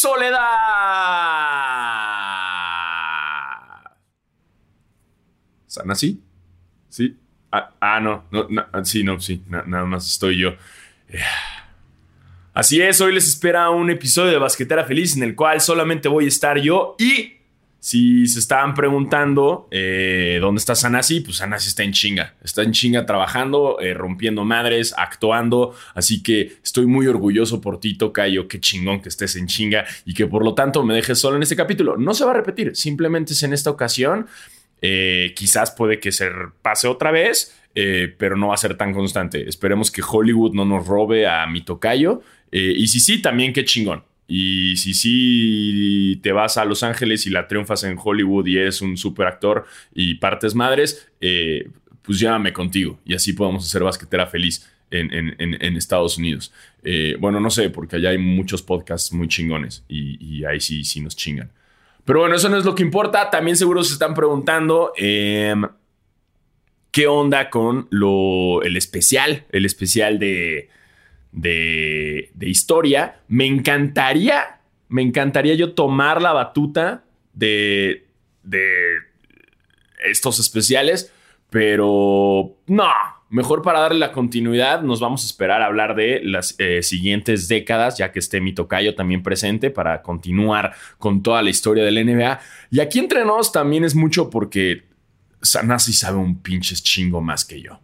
Soledad. ¿Sana así? ¿Sí? Ah, ah no, sí, no, sí, nada más estoy yo. Eh, así es, hoy les espera un episodio de Basquetera Feliz en el cual solamente voy a estar yo y si se estaban preguntando eh, dónde está Sanasi, pues Sanasi está en chinga. Está en chinga trabajando, eh, rompiendo madres, actuando. Así que estoy muy orgulloso por ti, Tocayo. Qué chingón que estés en chinga y que por lo tanto me dejes solo en este capítulo. No se va a repetir, simplemente es en esta ocasión. Eh, quizás puede que se pase otra vez, pero no va a ser tan constante. Esperemos que Hollywood no nos robe a mi Tocayo. y si sí, también qué chingón. Y si sí te vas a Los Ángeles y la triunfas en Hollywood y eres un super actor y partes madres, eh, pues llámame contigo y así podemos hacer basquetera feliz en, Estados Unidos. Eh, bueno, no sé, porque allá hay muchos podcasts muy chingones y, ahí sí, sí nos chingan. Pero bueno, eso no es lo que importa. También seguro se están preguntando em, qué onda con lo, el especial, el especial de, de, historia, me encantaría, me encantaría yo tomar la batuta de, de estos especiales, pero no, mejor para darle la continuidad nos vamos a esperar a hablar de las eh, siguientes décadas, ya que esté mi tocayo también presente para continuar con toda la historia del NBA. Y aquí entre nos también es mucho porque Sanasi sabe un pinches chingo más que yo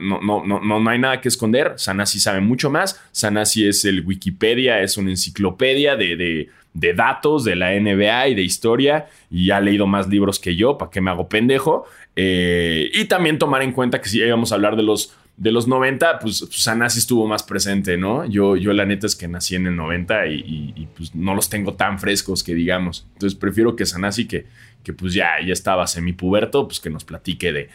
no, no, no, no hay nada que esconder. Sanasi sabe mucho más. Sanasi es el Wikipedia, es una enciclopedia de, datos de la NBA y de historia. Y ha leído más libros que yo, ¿para qué me hago pendejo? Eh, y también tomar en cuenta que si íbamos a hablar de los, de los 90, pues, pues Sanasi estuvo más presente, ¿no? Yo, yo la neta es que nací en el 90 y, pues no los tengo tan frescos que digamos. Entonces prefiero que Sanasi que que pues ya, ya estaba semipuberto, pues que nos platique de,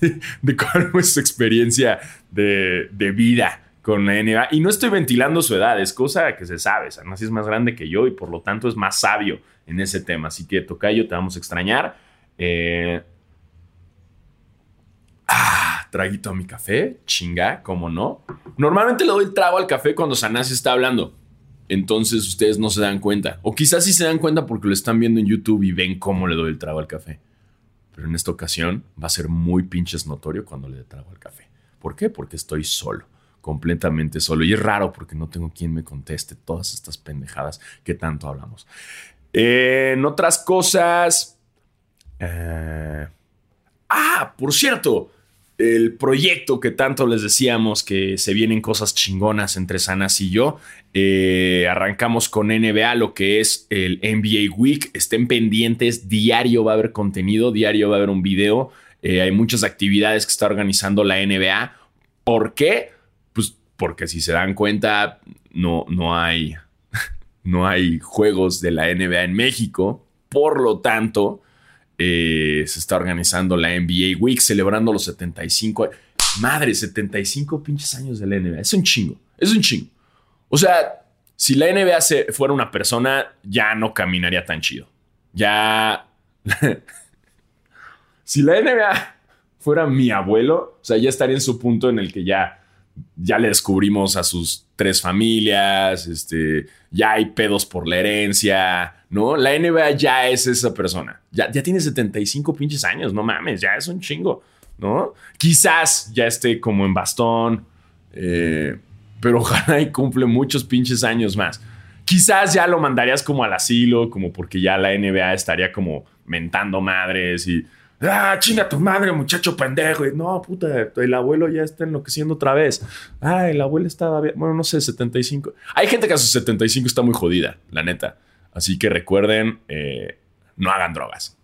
de, cuál fue su experiencia de, vida con la NBA. Y no estoy ventilando su edad, es cosa que se sabe. Sanasi es más grande que yo y por lo tanto es más sabio en ese tema. Así que, Tocayo, te vamos a extrañar. Eh, traguito a mi café, chinga, ¿cómo no? Normalmente le doy trago al café cuando Sanasi está hablando entonces ustedes no se dan cuenta. O quizás sí se dan cuenta porque lo están viendo en YouTube y ven cómo le doy el trago al café. Pero en esta ocasión va a ser muy pinches notorio cuando le dé trago al café. ¿Por qué? Porque estoy solo, completamente solo. Y es raro porque no tengo quien me conteste todas estas pendejadas que tanto hablamos. en otras cosas... Eh, ah, por cierto, el proyecto que tanto les decíamos que se vienen cosas chingonas entre Sanas y yo. Eh, arrancamos con NBA, lo que es el NBA Week. Estén pendientes, diario va a haber contenido, diario va a haber un video. Eh, hay muchas actividades que está organizando la NBA. ¿Por qué? Pues porque si se dan cuenta, no, no, hay, no hay juegos de la NBA en México. Por lo tanto, eh, se está organizando la NBA Week celebrando los 75. Madre, 75 pinches años de la NBA. Es un chingo. Es un chingo. O sea, si la NBA fuera una persona, ya no caminaría tan chido. Ya. si la NBA fuera mi abuelo, o sea, ya estaría en su punto en el que ya, ya le descubrimos a sus tres familias, este, ya hay pedos por la herencia, ¿no? La NBA ya es esa persona. Ya, ya tiene 75 pinches años, no mames, ya es un chingo, ¿no? Quizás ya esté como en bastón, eh, pero ojalá y cumple muchos pinches años más. Quizás ya lo mandarías como al asilo, como porque ya la NBA estaría como mentando madres y... Ah, chinga tu madre, muchacho pendejo. no, puta, el abuelo ya está enloqueciendo otra vez. Ah, el abuelo estaba bien. Bueno, no sé, 75. Hay gente que a sus 75 está muy jodida, la neta. Así que recuerden, eh, no hagan drogas.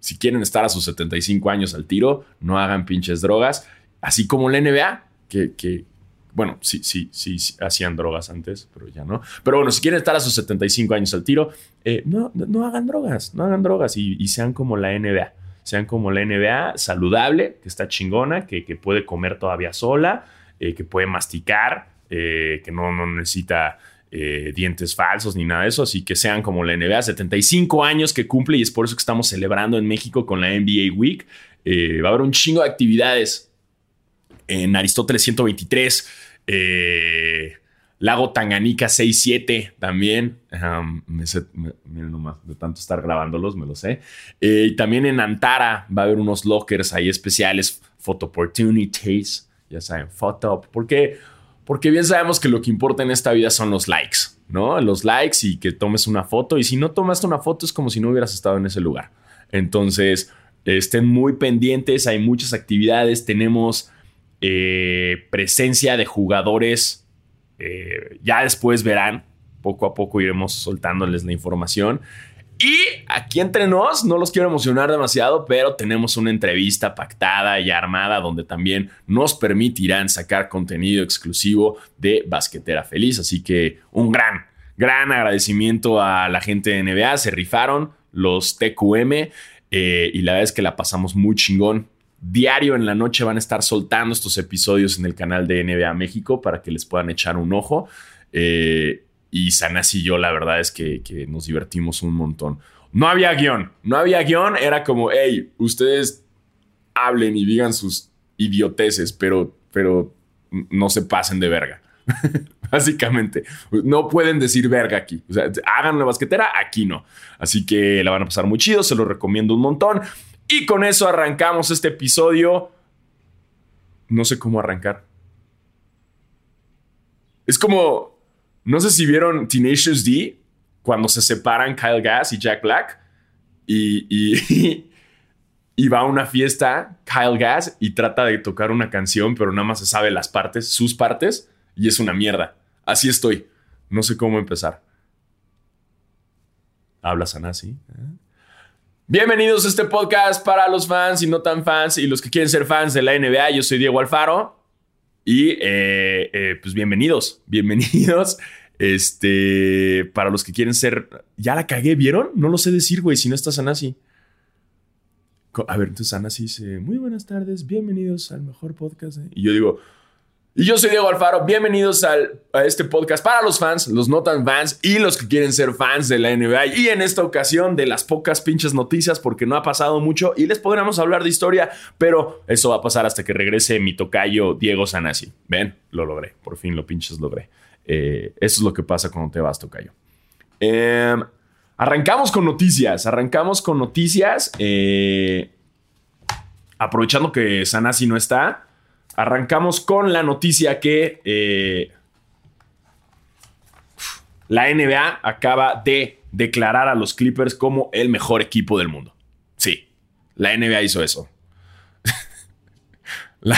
Si quieren estar a sus 75 años al tiro, no hagan pinches drogas. Así como la NBA, que, bueno, sí, sí, sí, hacían drogas antes, pero ya no. Pero bueno, si quieren estar a sus 75 años al tiro, eh, no, no hagan drogas, no hagan drogas y, sean como la NBA. Sean como la NBA, saludable, que está chingona, que, puede comer todavía sola, eh, que puede masticar, que no, no necesita eh, dientes falsos ni nada de eso, así que sean como la NBA, 75 años que cumple y es por eso que estamos celebrando en México con la NBA Week. Eh, va a haber un chingo de actividades en Aristóteles 123. Eh, Lago Tanganica 67 también. miren nomás, de tanto estar grabándolos, me lo sé. Y también en Antara va a haber unos lockers ahí especiales, photo opportunities, ya saben, photo, porque, porque bien sabemos que lo que importa en esta vida son los likes, ¿no? Los likes y que tomes una foto. Y si no tomaste una foto es como si no hubieras estado en ese lugar. Entonces, estén muy pendientes, hay muchas actividades, tenemos eh, presencia de jugadores eh, ya después verán, poco a poco iremos soltándoles la información. Y aquí entre nos, no los quiero emocionar demasiado, pero tenemos una entrevista pactada y armada donde también nos permitirán sacar contenido exclusivo de Basquetera Feliz. Así que un gran, gran agradecimiento a la gente de NBA. Se rifaron los TQM eh, y la verdad es que la pasamos muy chingón diario en la noche van a estar soltando estos episodios en el canal de NBA México para que les puedan echar un ojo. Eh, y Sanas y yo, la verdad es que, nos divertimos un montón. No había guion, no había guion, era como, hey, ustedes hablen y digan sus idioteces, pero, pero no se pasen de verga. Básicamente, no pueden decir verga aquí. O sea, hagan basquetera, aquí no. Así que la van a pasar muy chido, se lo recomiendo un montón. Y con eso arrancamos este episodio. No sé cómo arrancar. Es como, no sé si vieron Tenacious D cuando se separan Kyle Gass y Jack Black y, y, va a una fiesta Kyle Gass y trata de tocar una canción, pero nada más se sabe las partes, sus partes, y es una mierda. Así estoy. No sé cómo empezar. ¿Hablas Sanasi? Bienvenidos a este podcast para los fans y no tan fans y los que quieren ser fans de la NBA. Yo soy Diego Alfaro y eh, eh, pues bienvenidos, bienvenidos. Este, para los que quieren ser, ya la cagué, ¿vieron? No lo sé decir, güey, si no está Sanasi. A ver, entonces Sanasi dice, muy buenas tardes, bienvenidos al mejor podcast. Y yo digo, y yo soy Diego Alfaro, bienvenidos al, a este podcast para los fans, los no tan fans y los que quieren ser fans de la NBA. Y en esta ocasión de las pocas pinches noticias, porque no ha pasado mucho y les podremos hablar de historia, pero eso va a pasar hasta que regrese mi tocayo Diego Sanasi. Ven, lo logré, por fin lo pinches logré. Eh, eso es lo que pasa cuando te vas, tocayo. Em, arrancamos con noticias, arrancamos con noticias. Eh, aprovechando que Sanasi no está. Arrancamos con la noticia que eh, la NBA acaba de declarar a los Clippers como el mejor equipo del mundo. Sí, la NBA hizo eso. la,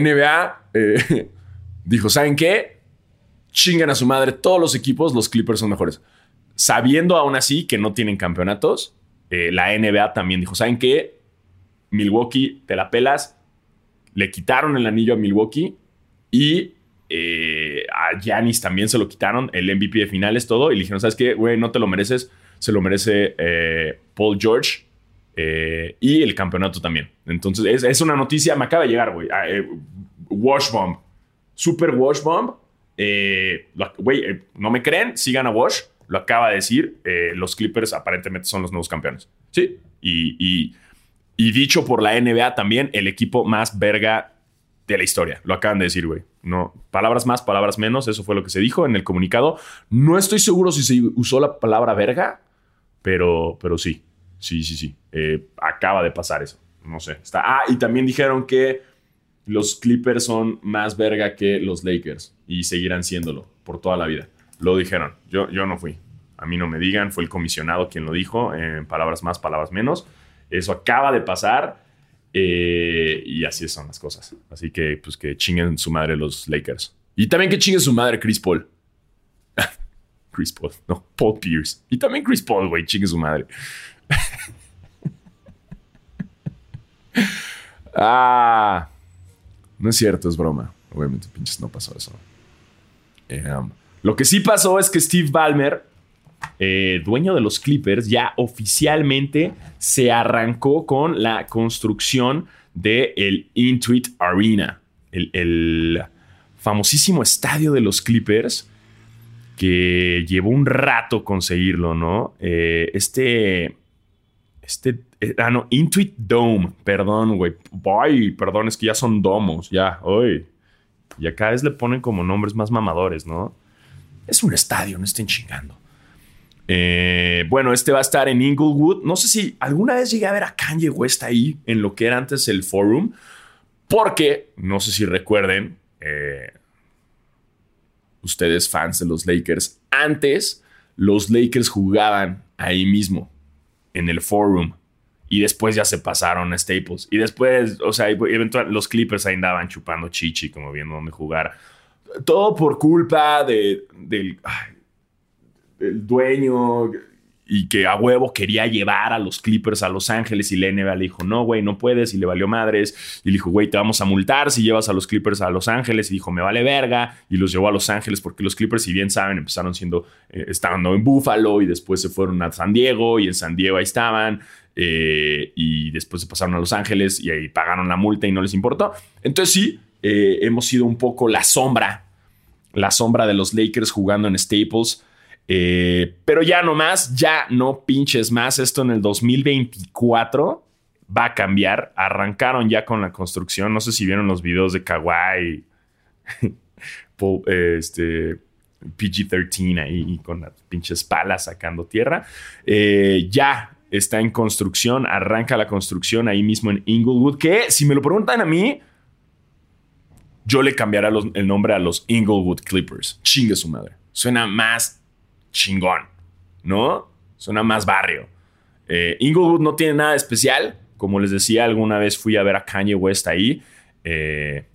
NBA eh, dijo, ¿saben qué? Chingan a su madre todos los equipos, los Clippers son mejores. Sabiendo aún así que no tienen campeonatos, eh, la NBA también dijo, ¿saben qué? Milwaukee, te la pelas, le quitaron el anillo a Milwaukee y eh, a Giannis también se lo quitaron, el MVP de finales, todo, y le dijeron, ¿sabes qué, güey? No te lo mereces, se lo merece eh, Paul George eh, y el campeonato también. Entonces, es, una noticia, me acaba de llegar, güey. Ah, wash Bomb, Super Wash Bomb. Güey, no me creen, sigan a Wash, lo acaba de decir, los Clippers aparentemente son los nuevos campeones. Sí, y y dicho por la NBA también, el equipo más verga de la historia. Lo acaban de decir, güey. No, palabras más, palabras menos. Eso fue lo que se dijo en el comunicado. No estoy seguro si se usó la palabra verga, pero, pero sí. Sí, sí, sí. Eh, acaba de pasar eso. No sé. Está. Ah, y también dijeron que los Clippers son más verga que los Lakers y seguirán siéndolo por toda la vida. Lo dijeron. Yo, yo no fui. A mí no me digan. Fue el comisionado quien lo dijo. En palabras más, palabras menos. Eso acaba de pasar. Eh, y así son las cosas. Así que, pues que chinguen su madre los Lakers. Y también que chinguen su madre Chris Paul. Chris Paul, no, Paul Pierce. Y también Chris Paul, güey, chingue su madre. ah, no es cierto, es broma. Obviamente, pinches, no pasó eso. Um, lo que sí pasó es que Steve Ballmer eh, dueño de los Clippers, ya oficialmente se arrancó con la construcción del el Intuit Arena, el, famosísimo estadio de los Clippers, que llevó un rato conseguirlo, ¿no? Eh, este, este, eh, ah, no, Intuit Dome, perdón, güey, ay, perdón, es que ya son domos, ya, hoy. Y a cada vez le ponen como nombres más mamadores, ¿no? Es un estadio, no estén chingando. Eh, bueno, este va a estar en Inglewood. No sé si alguna vez llegué a ver a Kanye West ahí en lo que era antes el Forum. Porque, no sé si recuerden, eh, ustedes fans de los Lakers, antes los Lakers jugaban ahí mismo, en el Forum. Y después ya se pasaron a Staples. Y después, o sea, eventualmente los Clippers ahí andaban chupando chichi, como viendo dónde jugar. Todo por culpa de, del el dueño y que a huevo quería llevar a los Clippers a Los Ángeles y la NBA le dijo, no, güey, no puedes y le valió madres. Y le dijo, güey, te vamos a multar si llevas a los Clippers a Los Ángeles. Y dijo, me vale verga. Y los llevó a Los Ángeles porque los Clippers, si bien saben, empezaron siendo, eh, estaban en Buffalo y después se fueron a San Diego y en San Diego ahí estaban. Eh, y después se pasaron a Los Ángeles y ahí pagaron la multa y no les importó. Entonces sí, eh, hemos sido un poco la sombra, la sombra de los Lakers jugando en Staples. Eh, pero ya no más, ya no pinches más. Esto en el 2024 va a cambiar. Arrancaron ya con la construcción. No sé si vieron los videos de Kawaii, este, PG-13 ahí con las pinches palas sacando tierra. Eh, ya está en construcción. Arranca la construcción ahí mismo en Inglewood. Que si me lo preguntan a mí, yo le cambiaré el nombre a los Inglewood Clippers. Chingue su madre. Suena más chingón, ¿no? Suena más barrio. Eh, Inglewood no tiene nada especial. Como les decía, alguna vez fui a ver a Kanye West ahí eh,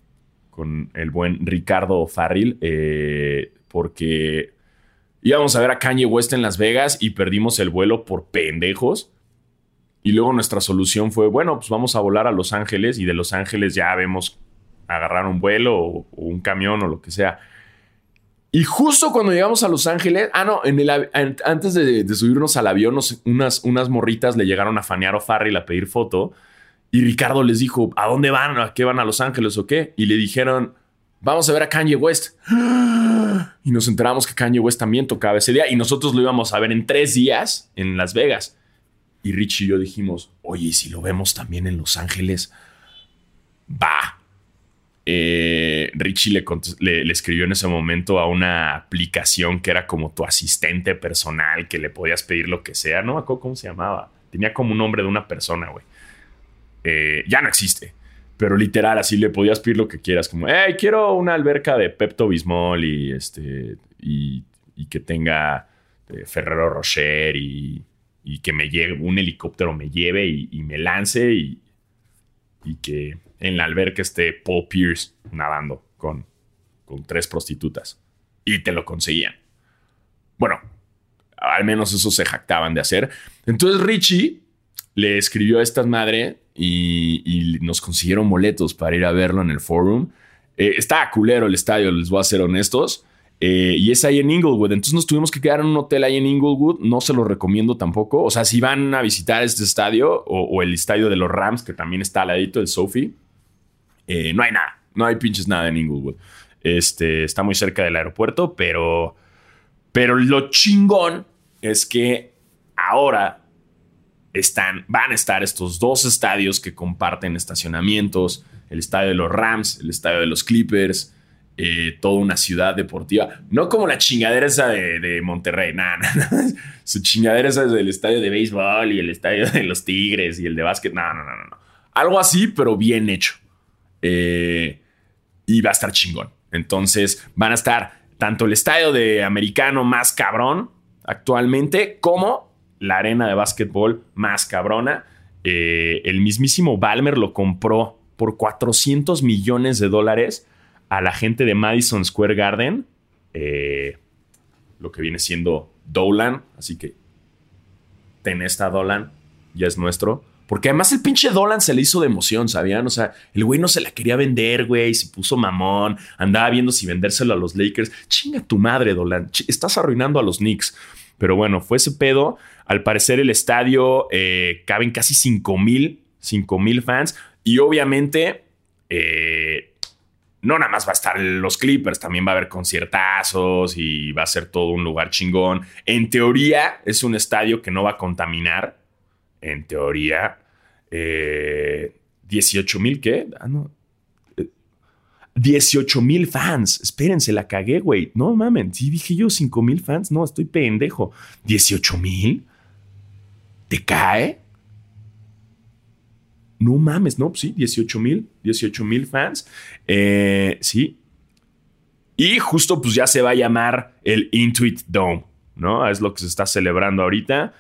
con el buen Ricardo Farril, eh, porque íbamos a ver a Kanye West en Las Vegas y perdimos el vuelo por pendejos. Y luego nuestra solución fue, bueno, pues vamos a volar a Los Ángeles y de Los Ángeles ya vemos agarrar un vuelo o un camión o lo que sea. Y justo cuando llegamos a Los Ángeles, ah, no, en el, antes de, subirnos al avión, unas, unas morritas le llegaron a fanear a Farrell a pedir foto. Y Ricardo les dijo, ¿a dónde van? ¿A qué van a Los Ángeles o qué? Y le dijeron, vamos a ver a Kanye West. Y nos enteramos que Kanye West también tocaba ese día y nosotros lo íbamos a ver en tres días en Las Vegas. Y Rich y yo dijimos, oye, si lo vemos también en Los Ángeles, va. Eh, Richie le, escribió en ese momento a una aplicación que era como tu asistente personal, que le podías pedir lo que sea. No me acuerdo cómo se llamaba. Tenía como un nombre de una persona, güey. Eh, ya no existe. Pero literal, así le podías pedir lo que quieras. Como, hey, quiero una alberca de Pepto Bismol y, este, y, que tenga eh, Ferrero Rocher y, que me lleve, un helicóptero me lleve y, me lance y que en la alberca esté Paul Pierce nadando con, tres prostitutas. Y te lo conseguían. Bueno, al menos eso se jactaban de hacer. Entonces Richie le escribió a esta madre y, nos consiguieron boletos para ir a verlo en el forum. Eh, estaba culero el estadio, les voy a ser honestos. Eh, y es ahí en Inglewood. Entonces nos tuvimos que quedar en un hotel ahí en Inglewood. No se lo recomiendo tampoco. O sea, si van a visitar este estadio o, el estadio de los Rams, que también está al ladito del Sophie, eh, no hay nada. No hay pinches nada en Inglewood. Este, está muy cerca del aeropuerto, pero, pero lo chingón es que ahora están, van a estar estos dos estadios que comparten estacionamientos, el estadio de los Rams, el estadio de los Clippers, eh, toda una ciudad deportiva. No como la chingadera esa de, Monterrey, nada, nada. Su chingadera esa del estadio de béisbol y el estadio de los Tigres y el de básquet. No, no, no, no. Algo así, pero bien hecho. Eh, y va a estar chingón. Entonces van a estar tanto el estadio de americano más cabrón actualmente como la arena de básquetbol más cabrona. Eh, el mismísimo Balmer lo compró por 400 millones de dólares a la gente de Madison Square Garden, eh, lo que viene siendo Dolan. Así que ten esta Dolan, ya es nuestro. Porque además el pinche Dolan se le hizo de emoción, ¿sabían? O sea, el güey no se la quería vender, güey, se puso mamón, andaba viendo si vendérselo a los Lakers. Chinga tu madre, Dolan, estás arruinando a los Knicks. Pero bueno, fue ese pedo. Al parecer el estadio eh, caben casi 5 mil, 5 mil fans. Y obviamente, eh, no nada más va a estar los Clippers, también va a haber conciertazos y va a ser todo un lugar chingón. En teoría, es un estadio que no va a contaminar en teoría, 18 eh, mil, ¿qué? Ah, no. Eh, 18 mil fans. Espérense, la cagué, güey. No mamen. Sí, dije yo 5 mil fans. No, estoy pendejo. 18 mil. ¿Te cae? No mames, no, sí, 18 mil, 18 mil fans. Eh, sí. Y justo pues ya se va a llamar el Intuit Dome, ¿no? Es lo que se está celebrando ahorita.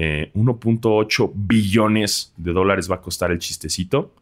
1.8 eh, billones de dólares va a costar el chistecito.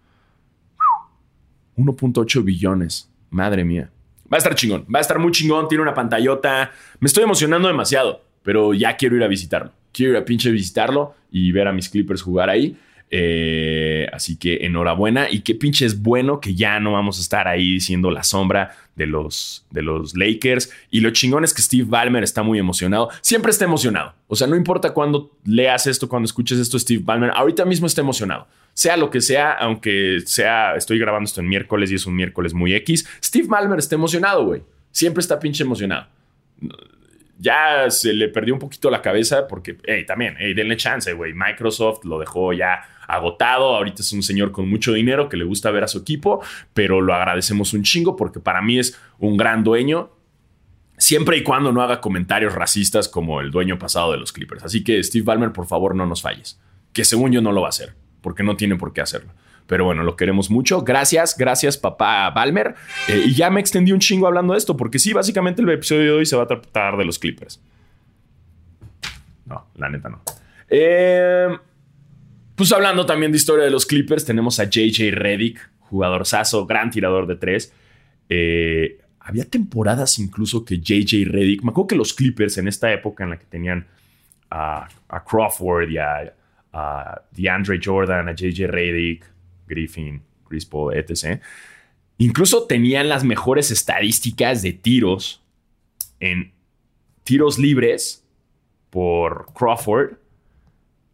1.8 billones. Madre mía. Va a estar chingón. Va a estar muy chingón. Tiene una pantallota. Me estoy emocionando demasiado, pero ya quiero ir a visitarlo. Quiero ir a pinche visitarlo y ver a mis Clippers jugar ahí. Eh, así que enhorabuena y qué pinche es bueno que ya no vamos a estar ahí siendo la sombra de los, de los Lakers. Y lo chingón es que Steve Ballmer está muy emocionado. Siempre está emocionado. O sea, no importa cuando leas esto, cuando escuches esto, Steve Ballmer, ahorita mismo está emocionado. Sea lo que sea, aunque sea, estoy grabando esto en miércoles y es un miércoles muy X, Steve Ballmer está emocionado, güey. Siempre está pinche emocionado ya se le perdió un poquito la cabeza porque, hey, también, hey, denle chance, güey. Microsoft lo dejó ya agotado. Ahorita es un señor con mucho dinero que le gusta ver a su equipo, pero lo agradecemos un chingo porque para mí es un gran dueño. Siempre y cuando no haga comentarios racistas como el dueño pasado de los Clippers. Así que, Steve Ballmer, por favor, no nos falles. Que según yo no lo va a hacer, porque no tiene por qué hacerlo. Pero bueno, lo queremos mucho. Gracias, gracias, papá Balmer. Eh, y ya me extendí un chingo hablando de esto, porque sí, básicamente el episodio de hoy se va a tratar de los Clippers. No, la neta no. Eh, pues hablando también de historia de los Clippers, tenemos a JJ Reddick, jugador saso, gran tirador de tres. Eh, había temporadas incluso que JJ Reddick, me acuerdo que los Clippers en esta época en la que tenían a, Crawford y a, a DeAndre Jordan, a JJ Reddick, Griffin, Chris Paul, etc. Incluso tenían las mejores estadísticas de tiros en tiros libres por Crawford,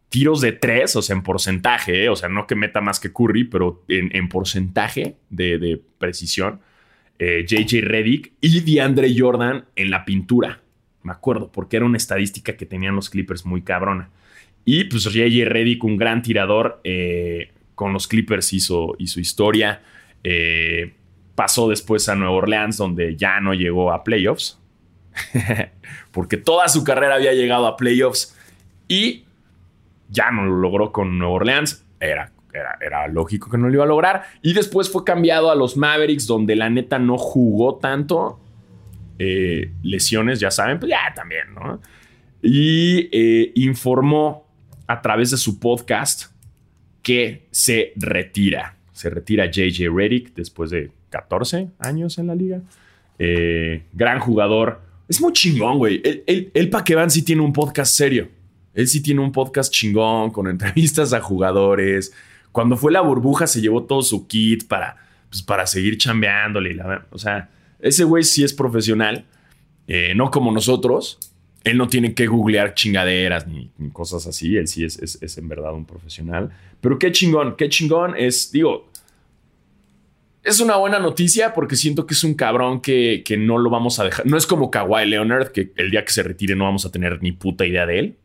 tiros de tres, o sea, en porcentaje, o sea, no que meta más que Curry, pero en, porcentaje de, precisión, JJ eh, Reddick y DeAndre Jordan en la pintura. Me acuerdo, porque era una estadística que tenían los Clippers muy cabrona. Y pues JJ Reddick, un gran tirador, eh, con los Clippers hizo, su historia. Eh, pasó después a Nueva Orleans, donde ya no llegó a playoffs. porque toda su carrera había llegado a playoffs y ya no lo logró con Nueva Orleans. Era, era, lógico que no lo iba a lograr. Y después fue cambiado a los Mavericks, donde la neta no jugó tanto. Eh, lesiones, ya saben, pues ya también, ¿no? Y eh, informó a través de su podcast que se retira. Se retira JJ Reddick después de 14 años en la liga. Eh, gran jugador. Es muy chingón, güey. Que van sí tiene un podcast serio. Él sí tiene un podcast chingón con entrevistas a jugadores. Cuando fue la burbuja se llevó todo su kit para, pues, para seguir chambeándole. o sea, ese güey sí es profesional. Eh, no como nosotros, él no tiene que googlear chingaderas ni, cosas así. Él sí es, en verdad un profesional. Pero qué chingón, qué chingón es, digo, es una buena noticia porque siento que es un cabrón que, que, no lo vamos a dejar. No es como Kawhi Leonard, que el día que se retire no vamos a tener ni puta idea de él.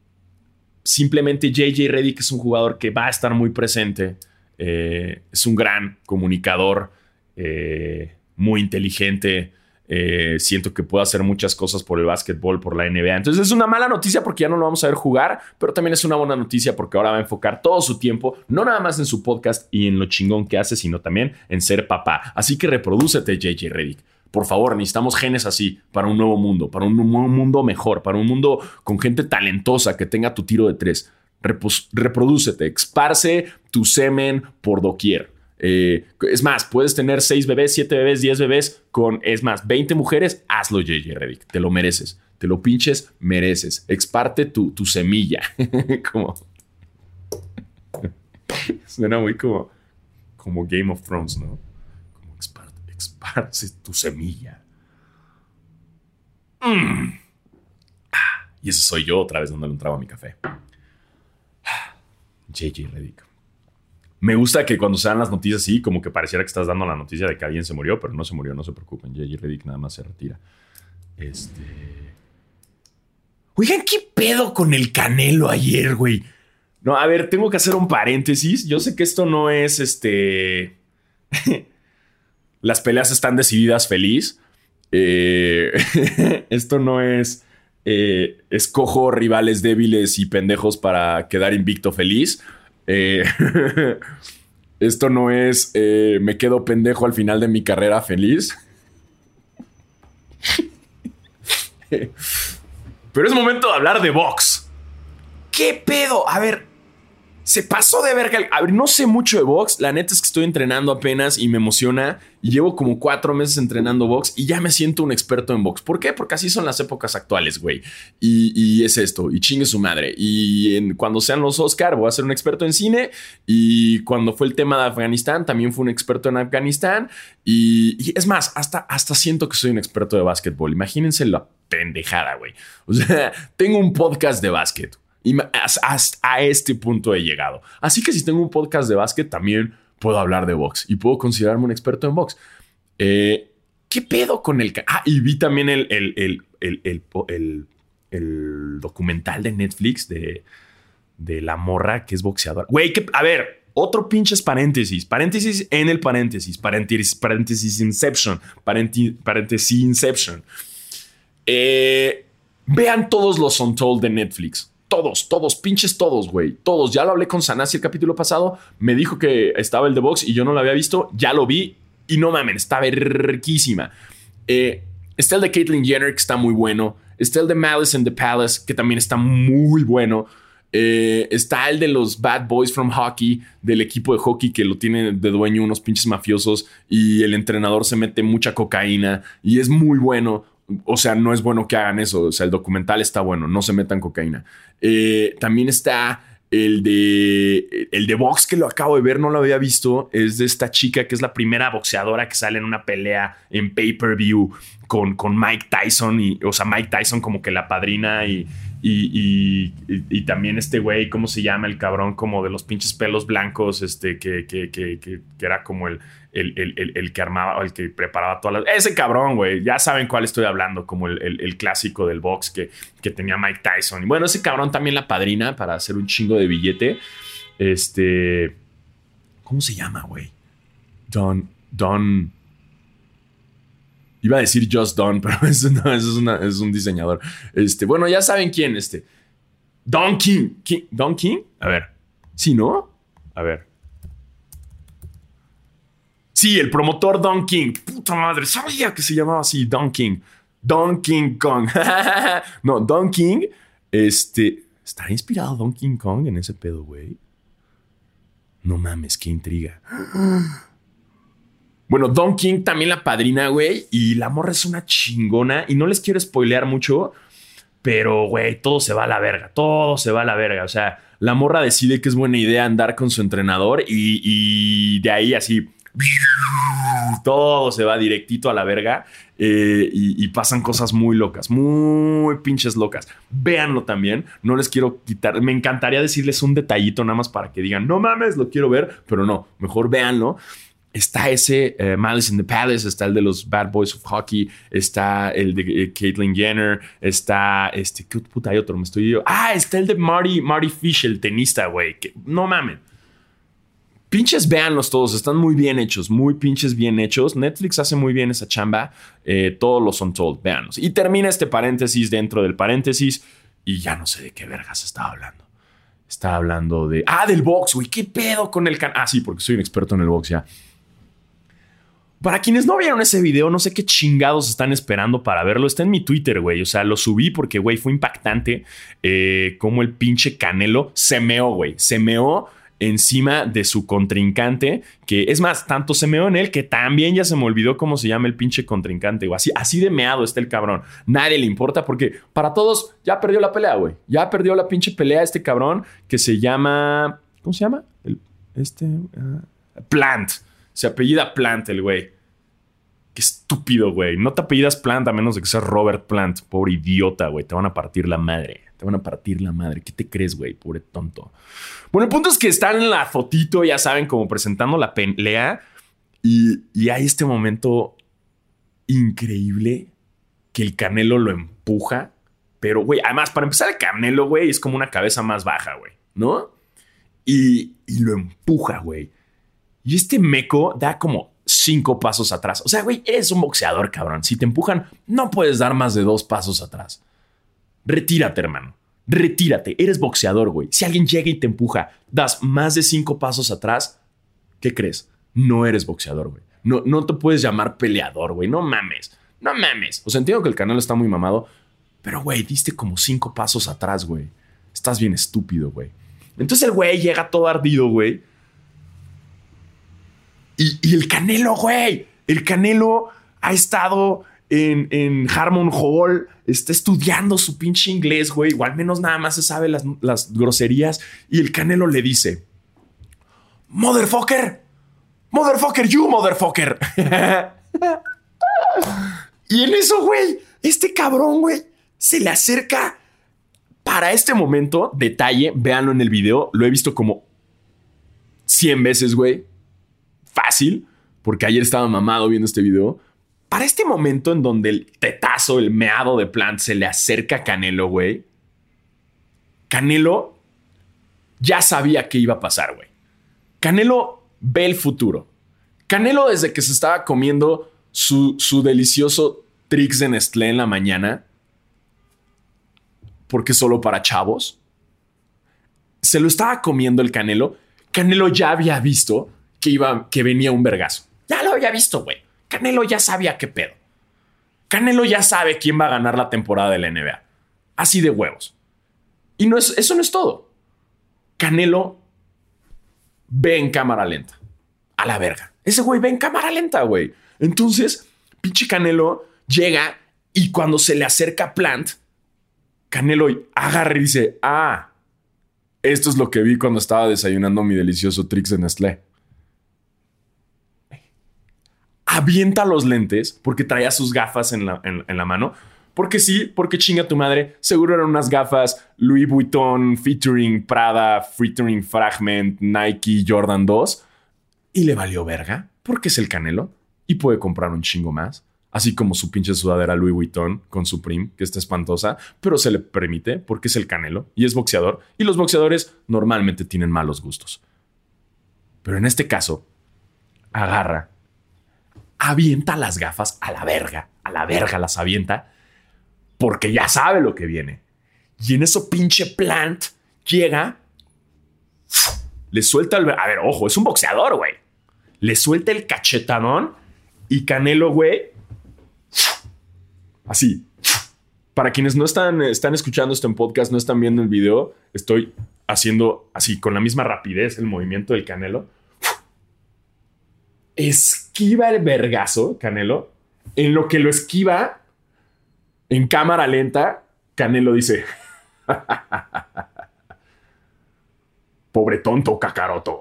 Simplemente JJ Reddick es un jugador que va a estar muy presente. Eh, es un gran comunicador, eh, muy inteligente. Eh, siento que puede hacer muchas cosas por el básquetbol, por la NBA. Entonces es una mala noticia porque ya no lo vamos a ver jugar, pero también es una buena noticia porque ahora va a enfocar todo su tiempo, no nada más en su podcast y en lo chingón que hace, sino también en ser papá. Así que reprodúcete, JJ Reddick. Por favor, necesitamos genes así para un nuevo mundo, para un mundo mejor, para un mundo con gente talentosa que tenga tu tiro de tres. Reprodúcete, esparce tu semen por doquier. Eh, es más, puedes tener seis bebés, siete bebés, diez bebés con, es más, 20 mujeres. Hazlo, JJ Reddick. Te lo mereces. Te lo pinches, mereces. Exparte tu, tu semilla. como. Suena muy como, como Game of Thrones, ¿no? Como exparte, tu semilla. Mm. Y ese soy yo otra vez donde le entraba mi café. JJ Reddick. Me gusta que cuando se dan las noticias así, como que pareciera que estás dando la noticia de que alguien se murió, pero no se murió, no se preocupen. J.J. Reddick nada más se retira. Este. Oigan, ¿qué pedo con el canelo ayer, güey? No, a ver, tengo que hacer un paréntesis. Yo sé que esto no es este. las peleas están decididas feliz. Eh, esto no es eh, escojo rivales débiles y pendejos para quedar invicto feliz. Eh, esto no es me quedo pendejo al final de mi carrera feliz. Pero es momento de hablar de box. ¿Qué pedo? A ver, se pasó de verga. A ver, no sé mucho de box. La neta es que estoy entrenando apenas y me emociona. Y llevo como cuatro meses entrenando box y ya me siento un experto en box. ¿Por qué? Porque así son las épocas actuales, güey. Y, es esto. Y chingue su madre. Y cuando sean los Oscar, voy a ser un experto en cine. Y cuando fue el tema de Afganistán, también fui un experto en Afganistán. Y, es más, hasta, hasta siento que soy un experto de básquetbol. Imagínense la pendejada, güey. O sea, tengo un podcast de básquet. Y a este punto he llegado. Así que si tengo un podcast de básquet, también puedo hablar de box y puedo considerarme un experto en box. Eh, ¿Qué pedo con el... Ah, y vi también el, el, el, el documental de Netflix de, de la morra que es boxeadora. Güey, a ver, otro pinches paréntesis. Paréntesis en el paréntesis. Paréntesis, paréntesis Inception. Paréntesis, Inception. Eh, vean todos los Untold de Netflix. Todos, todos, pinches todos, güey. Todos. Ya lo hablé con Sanasi el capítulo pasado. Me dijo que estaba el de Box y yo no lo había visto. Ya lo vi y no mamen, está riquísima. Eh, está el de Caitlyn Jenner, que está muy bueno. Está el de Malice in the Palace, que también está muy bueno. Eh, está el de los Bad Boys from Hockey, del equipo de hockey que lo tiene de dueño unos pinches mafiosos y el entrenador se mete mucha cocaína y es muy bueno o sea, no es bueno que hagan eso. O sea, el documental está bueno, no se metan cocaína. Eh, también está el de, el de box que lo acabo de ver, no lo había visto. Es de esta chica que es la primera boxeadora que sale en una pelea en pay-per-view con, con Mike Tyson. Y, o sea, Mike Tyson como que la padrina y, y, y, también este güey, ¿cómo se llama? El cabrón como de los pinches pelos blancos, este, que, que, que, que era como el, el, que armaba el que preparaba todas las. Ese cabrón, güey. Ya saben cuál estoy hablando, como el, clásico del box que, que tenía Mike Tyson. Y bueno, ese cabrón también la padrina para hacer un chingo de billete. Este. ¿Cómo se llama, güey? Don. Don. Iba a decir Just Don, pero eso no, eso es, es un diseñador. Este, bueno, ya saben quién, este. Don King. ¿Don King? A ver. ¿Sí, no? A ver. Sí, el promotor Don King. Puta madre, sabía que se llamaba así, Don King. Don King Kong. no, Don King. Este. ¿Estará inspirado Don King Kong en ese pedo, güey? No mames, qué intriga. Bueno, Don King también la padrina, güey. Y la morra es una chingona. Y no les quiero spoilear mucho. Pero, güey, todo se va a la verga. Todo se va a la verga. O sea, la morra decide que es buena idea andar con su entrenador. Y, y de ahí así. Todo se va directito a la verga. Eh, y, pasan cosas muy locas. Muy pinches locas. Véanlo también. No les quiero quitar. Me encantaría decirles un detallito nada más para que digan, no mames, lo quiero ver. Pero no, mejor véanlo está ese eh, Malice in the Palace, está el de los Bad Boys of Hockey, está el de eh, Caitlyn Jenner, está este, ¿qué puta hay otro? Me estoy. Ah, está el de Marty, Marty Fish, el tenista, güey. No mames. Pinches, véanlos todos, están muy bien hechos, muy pinches bien hechos. Netflix hace muy bien esa chamba. Eh, todos los son told, véanlos. Y termina este paréntesis dentro del paréntesis y ya no sé de qué vergas estaba hablando. Estaba hablando de. Ah, del box, güey. ¿Qué pedo con el can? Ah, sí, porque soy un experto en el box ya. Para quienes no vieron ese video, no sé qué chingados están esperando para verlo. Está en mi Twitter, güey. O sea, lo subí porque, güey, fue impactante eh, el pinche Canelo se meó, güey. Se meó encima de su contrincante, que es más, tanto se meó en él que también ya se me olvidó cómo se llama el pinche contrincante, güey. Así, así de meado está el cabrón. Nadie le importa porque para todos ya perdió la pelea, güey. Ya perdió la pinche pelea este cabrón que se llama... ¿Cómo se llama? este... Ah, Plant. Se apellida Plant el güey. Qué estúpido, güey. No te apellidas Plant a menos de que seas Robert Plant. Pobre idiota, güey. Te van a partir la madre. Te van a partir la madre. ¿Qué te crees, güey? Pobre tonto. Bueno, el punto es que están en la fotito, ya saben, como presentando la pelea. Y, y hay este momento increíble que el Canelo lo empuja. Pero, güey, además, para empezar, el Canelo, güey, es como una cabeza más baja, güey, ¿no? Y, y lo empuja, güey. Y este meco da como cinco pasos atrás. O sea, güey, eres un boxeador, cabrón. Si te empujan, no puedes dar más de dos pasos atrás. Retírate, hermano. Retírate. Eres boxeador, güey. Si alguien llega y te empuja, das más de cinco pasos atrás, ¿qué crees? No eres boxeador, güey. No, no te puedes llamar peleador, güey. No mames. No mames. O sea, entiendo que el canal está muy mamado, pero, güey, diste como cinco pasos atrás, güey. Estás bien estúpido, güey. Entonces el güey llega todo ardido, güey. Y, el Canelo, güey. El Canelo ha estado en, Harmon Hall, está estudiando su pinche inglés, güey. O al menos nada más se sabe las, las groserías. Y el Canelo le dice: Motherfucker, motherfucker, you motherfucker. y en eso, güey, este cabrón, güey, se le acerca para este momento, detalle, véanlo en el video, lo he visto como 100 veces, güey. Fácil, porque ayer estaba mamado viendo este video. Para este momento en donde el tetazo, el meado de Plant se le acerca a Canelo, güey. Canelo ya sabía qué iba a pasar, güey. Canelo ve el futuro. Canelo desde que se estaba comiendo su, su delicioso Trix de Nestlé en la mañana, porque solo para chavos. Se lo estaba comiendo el Canelo. Canelo ya había visto que iba, que venía un vergazo. Ya lo había visto, güey. Canelo ya sabía qué pedo. Canelo ya sabe quién va a ganar la temporada de la NBA. Así de huevos. Y no es, eso no es todo. Canelo ve en cámara lenta. A la verga. Ese güey ve en cámara lenta, güey. Entonces, pinche Canelo llega y cuando se le acerca Plant, Canelo agarra y dice, ah, esto es lo que vi cuando estaba desayunando mi delicioso Trix de Nestlé. Avienta los lentes porque traía sus gafas en la, en, la mano. Porque sí, porque chinga tu madre. Seguro eran unas gafas Louis Vuitton, featuring Prada, featuring Fragment, Nike, Jordan 2. Y le valió verga porque es el Canelo y puede comprar un chingo más así como su pinche sudadera Louis Vuitton con Supreme, que está espantosa, pero se le permite porque es el Canelo y es boxeador, y los boxeadores normalmente tienen malos gustos. Pero en este caso, agarra, avienta las gafas a la verga, a la verga las avienta, porque ya sabe lo que viene. Y en eso pinche plant llega, le suelta el... A ver, ojo, es un boxeador, güey. Le suelta el cachetadón y Canelo, güey, Así. Para quienes no están, están escuchando esto en podcast, no están viendo el video, estoy haciendo así, con la misma rapidez, el movimiento del Canelo. Esquiva el vergazo, Canelo. En lo que lo esquiva, en cámara lenta, Canelo dice: Pobre tonto, Kakaroto.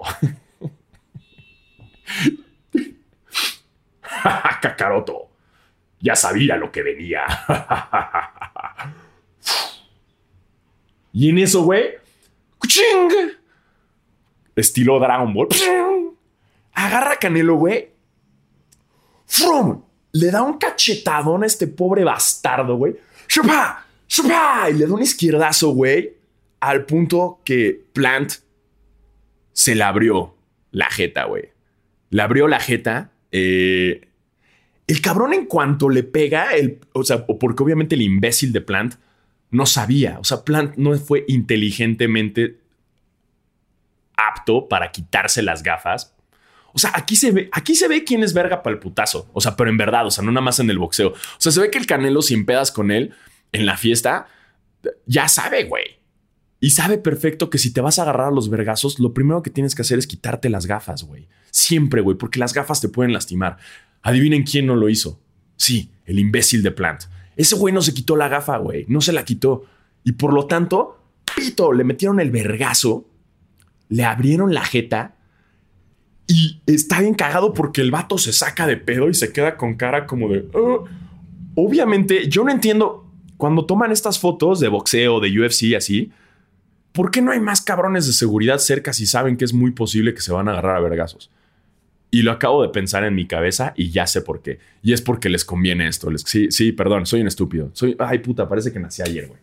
Kakaroto ya sabía lo que venía. y en eso, güey, estilo Dragon Ball, agarra a Canelo, güey, le da un cachetadón a este pobre bastardo, güey, y le da un izquierdazo, güey, al punto que Plant se le abrió la jeta, güey. Le abrió la jeta. Eh, el cabrón en cuanto le pega, el, o sea, porque obviamente el imbécil de Plant no sabía, o sea, Plant no fue inteligentemente apto para quitarse las gafas. O sea, aquí se ve, aquí se ve quién es verga para el putazo. O sea, pero en verdad, o sea, no nada más en el boxeo. O sea, se ve que el Canelo sin pedas con él en la fiesta, ya sabe, güey. Y sabe perfecto que si te vas a agarrar a los vergazos, lo primero que tienes que hacer es quitarte las gafas, güey. Siempre, güey, porque las gafas te pueden lastimar. Adivinen quién no lo hizo. Sí, el imbécil de Plant. Ese güey no se quitó la gafa, güey. No se la quitó. Y por lo tanto, pito, le metieron el vergazo, le abrieron la jeta y está bien cagado porque el vato se saca de pedo y se queda con cara como de... Oh". Obviamente, yo no entiendo cuando toman estas fotos de boxeo, de UFC así, ¿por qué no hay más cabrones de seguridad cerca si saben que es muy posible que se van a agarrar a vergazos? Y lo acabo de pensar en mi cabeza y ya sé por qué. Y es porque les conviene esto. sí, sí, perdón, soy un estúpido. Soy, ay puta, parece que nací ayer, güey.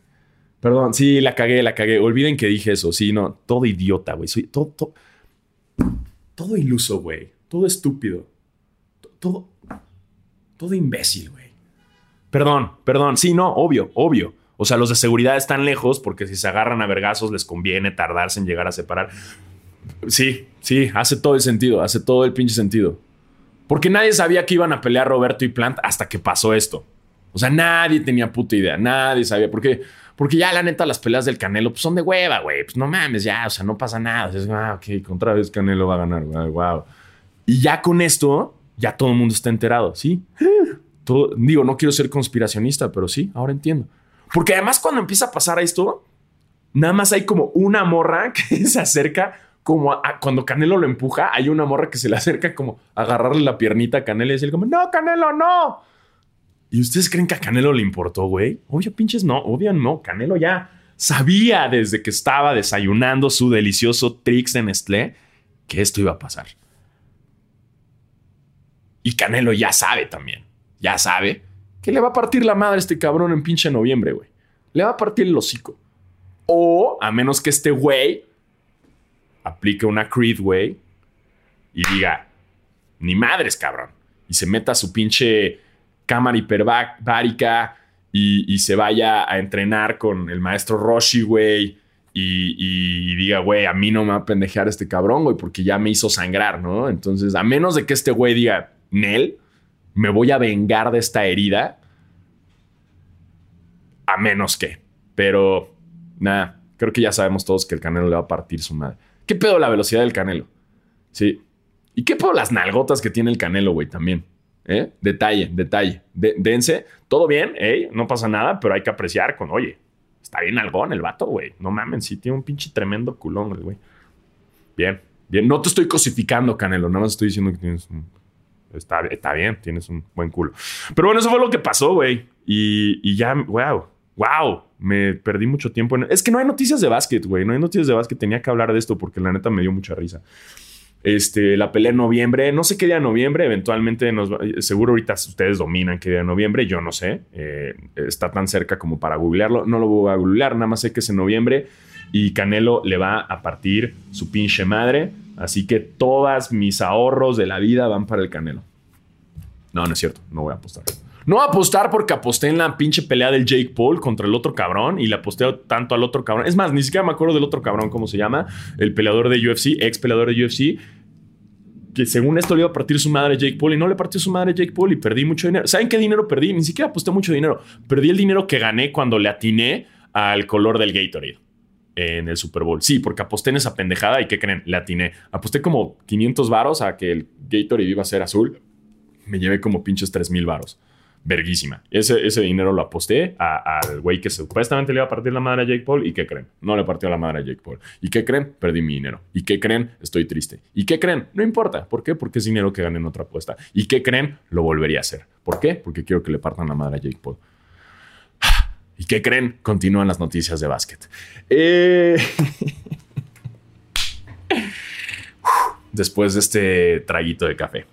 Perdón, sí, la cagué, la cagué. Olviden que dije eso. Sí, no, todo idiota, güey. Soy todo, todo, todo iluso, güey. Todo estúpido. todo, todo imbécil, güey. Perdón, perdón. Sí, no, obvio, obvio. O sea, los de seguridad están lejos porque si se agarran a vergazos les conviene tardarse en llegar a separar. Sí, sí, hace todo el sentido, hace todo el pinche sentido. Porque nadie sabía que iban a pelear Roberto y Plant hasta que pasó esto. O sea, nadie tenía puta idea, nadie sabía. Porque, porque ya la neta las peleas del Canelo pues, son de hueva, güey. Pues no mames, ya, o sea, no pasa nada. Es, ah, ok, contra vez Canelo va a ganar, wow. Y ya con esto, ya todo el mundo está enterado, ¿sí? Todo, digo, no quiero ser conspiracionista, pero sí, ahora entiendo. Porque además cuando empieza a pasar esto, nada más hay como una morra que se acerca como cuando Canelo lo empuja, hay una morra que se le acerca como a agarrarle la piernita a Canelo y decirle como, no, Canelo, no. ¿Y ustedes creen que a Canelo le importó, güey? Obvio, pinches, no, obvio no. Canelo ya sabía desde que estaba desayunando su delicioso Trix de Nestlé que esto iba a pasar. Y Canelo ya sabe también, ya sabe que le va a partir la madre a este cabrón en pinche noviembre, güey. Le va a partir el hocico. O a menos que este güey aplique una Creed, güey, y diga, ni madres, cabrón. Y se meta a su pinche cámara hiperbárica y, se vaya a entrenar con el maestro Roshi, güey. Y, y, diga, güey, a mí no me va a pendejear este cabrón, güey, porque ya me hizo sangrar, ¿no? Entonces, a menos de que este güey diga, Nel, me voy a vengar de esta herida, a menos que. Pero, nada, creo que ya sabemos todos que el Canelo le va a partir su madre. ¿Qué pedo la velocidad del Canelo? Sí. ¿Y qué pedo las nalgotas que tiene el Canelo, güey, también? ¿Eh? Detalle, detalle. dense. Todo bien, ¿eh? No pasa nada, pero hay que apreciar con, oye, está bien algón el vato, güey. No mames, sí, tiene un pinche tremendo culón, güey. Bien, bien. No te estoy cosificando, Canelo. Nada más estoy diciendo que tienes un... Está, está bien, tienes un buen culo. Pero bueno, eso fue lo que pasó, güey. Y, y ya, wow wow, me perdí mucho tiempo. Es que no hay noticias de básquet, güey. No hay noticias de básquet. Tenía que hablar de esto porque la neta me dio mucha risa. Este, la pelea en noviembre, no sé qué día de noviembre, eventualmente nos, seguro ahorita ustedes dominan qué día de noviembre, yo no sé, eh, está tan cerca como para googlearlo, no lo voy a googlear, nada más sé que es en noviembre y Canelo le va a partir su pinche madre, así que todas mis ahorros de la vida van para el Canelo. No, no es cierto, no voy a apostar. No apostar porque aposté en la pinche pelea del Jake Paul contra el otro cabrón y le aposté tanto al otro cabrón. Es más, ni siquiera me acuerdo del otro cabrón, ¿cómo se llama? El peleador de UFC, ex peleador de UFC. Según esto le iba a partir su madre Jake Paul y no le partió su madre Jake Paul y perdí mucho dinero. ¿Saben qué dinero perdí? Ni siquiera aposté mucho dinero. Perdí el dinero que gané cuando le atiné al color del Gatorade en el Super Bowl. Sí, porque aposté en esa pendejada y ¿qué creen? Le atiné. Aposté como 500 varos a que el Gatorade iba a ser azul. Me llevé como pinches 3000 varos verguísima. Ese, ese dinero lo aposté al güey que supuestamente le iba a partir la madre a Jake Paul. ¿Y qué creen? No le partió la madre a Jake Paul. ¿Y qué creen? Perdí mi dinero. ¿Y qué creen? Estoy triste. ¿Y qué creen? No importa. ¿Por qué? Porque es dinero que gané en otra apuesta. ¿Y qué creen? Lo volvería a hacer. ¿Por qué? Porque quiero que le partan la madre a Jake Paul. ¿Y qué creen? Continúan las noticias de básquet. Eh, después de este traguito de café.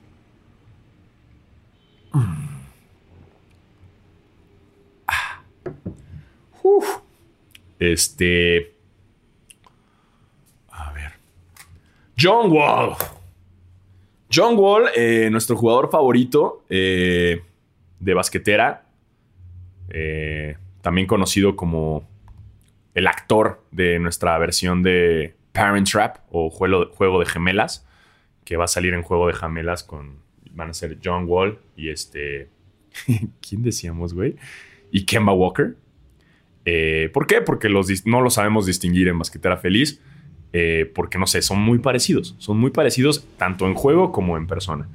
Este. A ver. John Wall. John Wall, eh, nuestro jugador favorito eh, de basquetera. Eh, también conocido como el actor de nuestra versión de Parent Trap o juego, juego de gemelas. Que va a salir en juego de gemelas con. Van a ser John Wall y este. ¿Quién decíamos, güey? Y Kemba Walker. Eh, ¿Por qué? Porque los, no lo sabemos distinguir en Basquetera Feliz. Eh, porque no sé, son muy parecidos. Son muy parecidos tanto en juego como en persona.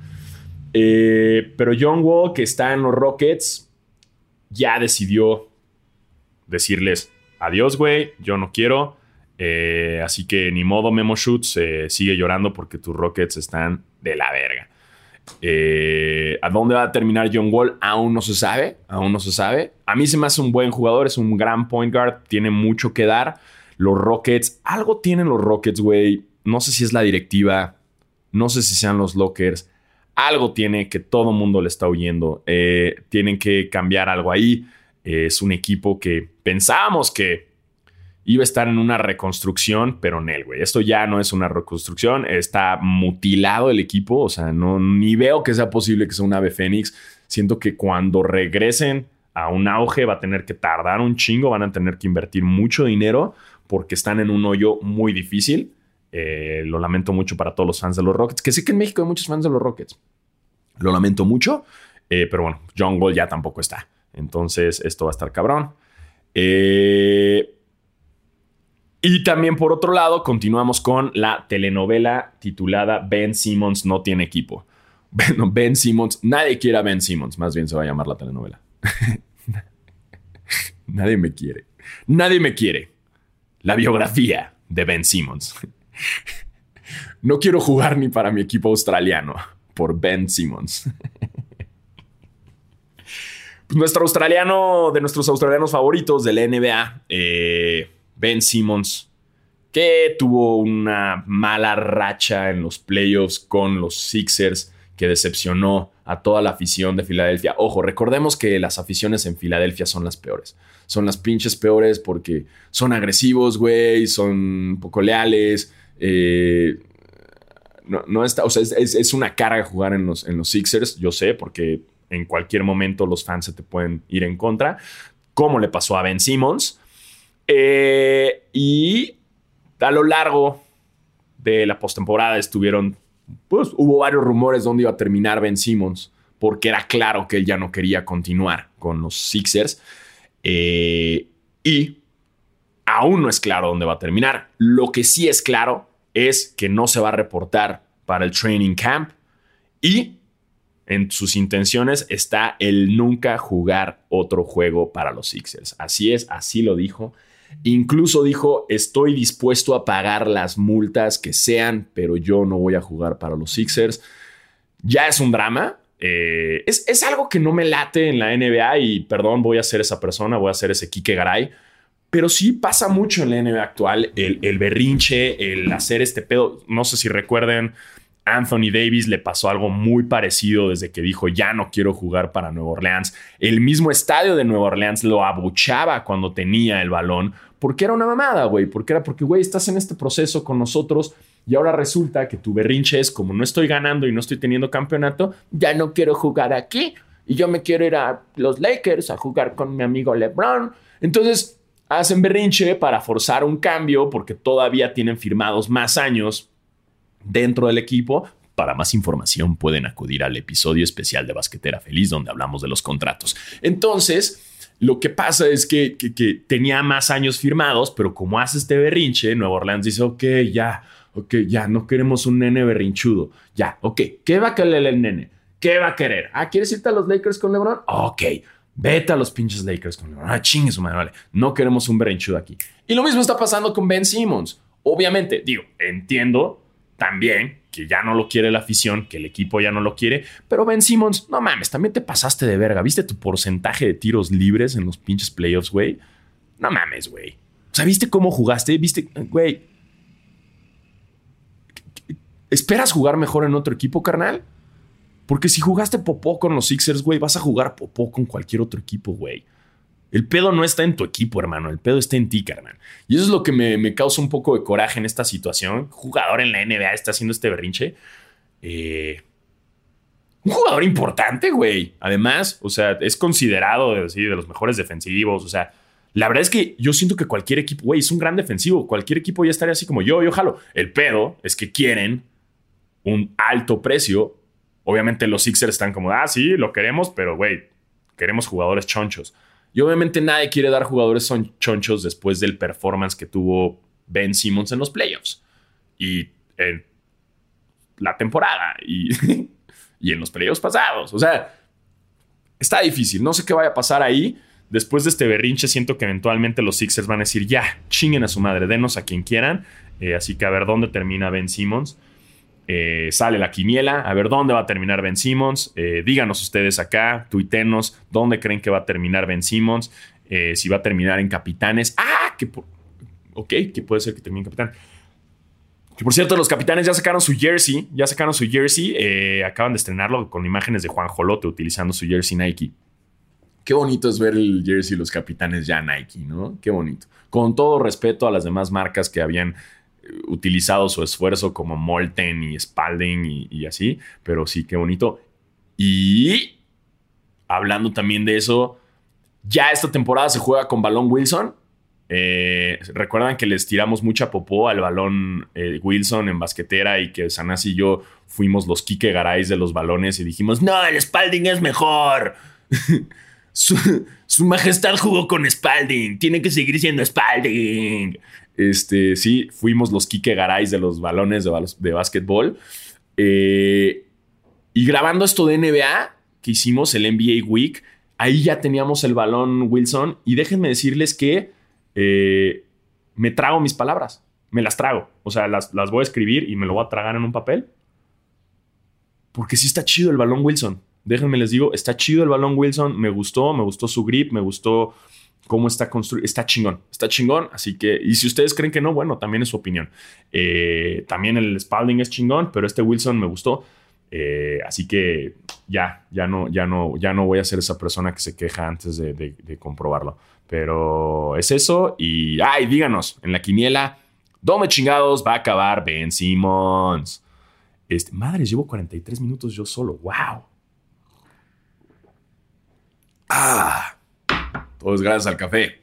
Eh, pero John Wall, que está en los Rockets, ya decidió decirles adiós, güey. Yo no quiero. así que ni modo, Memo Shoots sigue llorando porque tus Rockets están de la verga. Eh, ¿A dónde va a terminar John Wall? Aún no se sabe. Aún no se sabe. A mí se me hace un buen jugador. Es un gran point guard. Tiene mucho que dar. Los Rockets. Algo tienen los Rockets, güey. No sé si es la directiva. No sé si sean los Lockers. Algo tiene que todo mundo le está huyendo. Eh, tienen que cambiar algo ahí. es un equipo que pensábamos que iba a estar en una reconstrucción, pero en él, güey. Esto ya no es una reconstrucción, está mutilado el equipo, o sea, no, ni veo que sea posible que sea un ave fénix. Siento que cuando regresen a un auge va a tener que tardar un chingo, van a tener que invertir mucho dinero porque están en un hoyo muy difícil. Eh, lo lamento mucho para todos los fans de los Rockets, que sé que en México hay muchos fans de los Rockets. Lo lamento mucho, eh, pero bueno, John Gold ya tampoco está. Entonces, esto va a estar cabrón. Eh, y también por otro lado, continuamos con la telenovela titulada Ben Simmons no tiene equipo. Ben, ben Simmons, nadie quiere a Ben Simmons, más bien se va a llamar la telenovela. nadie me quiere. Nadie me quiere. La biografía de Ben Simmons. no quiero jugar ni para mi equipo australiano por Ben Simmons. Nuestro australiano, de nuestros australianos favoritos de la NBA, Ben Simmons, que tuvo una mala racha en los playoffs con los Sixers, que decepcionó a toda la afición de Filadelfia. Ojo, recordemos que las aficiones en Filadelfia son las peores. Son las pinches peores porque son agresivos, güey, son poco leales. Eh, no, está, o sea, es, una carga jugar en los, en los Sixers, yo sé, porque en cualquier momento los fans se te pueden ir en contra, como le pasó a Ben Simmons. Eh, y a lo largo de la postemporada estuvieron, pues hubo varios rumores dónde iba a terminar Ben Simmons, porque era claro que él ya no quería continuar con los Sixers. Eh, y aún no es claro dónde va a terminar. Lo que sí es claro es que no se va a reportar para el training camp y en sus intenciones está el nunca jugar otro juego para los Sixers. Así es, así lo dijo. Incluso dijo, estoy dispuesto a pagar las multas que sean, pero yo no voy a jugar para los Sixers. Ya es un drama. Eh, es, algo que no me late en la NBA y perdón, voy a ser esa persona, voy a ser ese Kike Garay. Pero sí pasa mucho en la NBA actual el, el berrinche, el hacer este pedo. No sé si recuerden Anthony Davis le pasó algo muy parecido desde que dijo ya no quiero jugar para Nueva Orleans. El mismo estadio de Nueva Orleans lo abuchaba cuando tenía el balón porque era una mamada, güey. Porque era porque, güey, estás en este proceso con nosotros y ahora resulta que tu berrinche es como no estoy ganando y no estoy teniendo campeonato, ya no quiero jugar aquí y yo me quiero ir a los Lakers a jugar con mi amigo LeBron. Entonces hacen berrinche para forzar un cambio porque todavía tienen firmados más años dentro del equipo. Para más información pueden acudir al episodio especial de Basquetera Feliz donde hablamos de los contratos. Entonces, lo que pasa es que, tenía más años firmados, pero como hace este berrinche, Nueva Orleans dice, ok, ya, ok, ya, no queremos un nene berrinchudo. Ya, ok, ¿qué va a querer el nene? ¿Qué va a querer? Ah, ¿quieres irte a los Lakers con LeBron? Ok, vete a los pinches Lakers con LeBron. Ah, chingue su madre, vale. No queremos un berrinchudo aquí. Y lo mismo está pasando con Ben Simmons. Obviamente, digo, entiendo también que ya no lo quiere la afición, que el equipo ya no lo quiere. Pero Ben Simmons, no mames, también te pasaste de verga. ¿Viste tu porcentaje de tiros libres en los pinches playoffs, güey? No mames, güey. O sea, ¿viste cómo jugaste? ¿Viste, güey? ¿Esperas jugar mejor en otro equipo, carnal? Porque si jugaste popó con los Sixers, güey, vas a jugar popó con cualquier otro equipo, güey. El pedo no está en tu equipo, hermano. El pedo está en ti, carnal. Y eso es lo que me, causa un poco de coraje en esta situación. Jugador en la NBA está haciendo este berrinche. Eh, un jugador importante, güey. Además, o sea, es considerado de, de los mejores defensivos. O sea, la verdad es que yo siento que cualquier equipo, güey, es un gran defensivo. Cualquier equipo ya estaría así como yo, yo jalo. El pedo es que quieren un alto precio. Obviamente los Sixers están como, ah, sí, lo queremos, pero, güey, queremos jugadores chonchos. Y obviamente nadie quiere dar jugadores son chonchos después del performance que tuvo Ben Simmons en los playoffs. Y en la temporada. Y, y en los playoffs pasados. O sea, está difícil. No sé qué vaya a pasar ahí. Después de este berrinche, siento que eventualmente los Sixers van a decir, ya, chinguen a su madre, denos a quien quieran. Eh, así que a ver dónde termina Ben Simmons. Eh, sale la quiniela, a ver dónde va a terminar Ben Simmons. Eh, díganos ustedes acá, tuitenos, dónde creen que va a terminar Ben Simmons. Eh, si va a terminar en capitanes. Ah, que ok, que puede ser que termine en capitán. Que por cierto, los capitanes ya sacaron su jersey, ya sacaron su jersey, acaban de estrenarlo con imágenes de Juan Jolote utilizando su jersey Nike. Qué bonito es ver el jersey los capitanes ya Nike, ¿no? Qué bonito. Con todo respeto a las demás marcas que habían utilizado su esfuerzo como Molten y Spalding y, así, pero sí, qué bonito. Y hablando también de eso, ya esta temporada se juega con balón Wilson. Eh, Recuerdan que les tiramos mucha popó al balón eh, Wilson en basquetera y que Sanas y yo fuimos los Kike Garay de los balones y dijimos: No, el Spalding es mejor. su, majestad jugó con Spalding. Tiene que seguir siendo Spalding. Este, sí, fuimos los Kike Garay de los balones de, de básquetbol. Eh, y grabando esto de NBA que hicimos, el NBA Week, ahí ya teníamos el balón Wilson. Y déjenme decirles que eh, me trago mis palabras. Me las trago. O sea, las, las, voy a escribir y me lo voy a tragar en un papel. Porque sí está chido el balón Wilson. Déjenme les digo, está chido el balón Wilson. Me gustó, me gustó su grip, me gustó cómo está construido. Está chingón, está chingón. Así que, y si ustedes creen que no, bueno, también es su opinión. Eh, también el Spalding es chingón, pero este Wilson me gustó. Eh, así que ya, ya no, ya no, ya no voy a ser esa persona que se queja antes de, comprobarlo. Pero es eso. Y, ay, díganos, en la quiniela, ¿dónde chingados va a acabar Ben Simmons? Este, madres, llevo 43 minutos yo solo. ¡Wow! ¡Ah! Todo es gracias al café.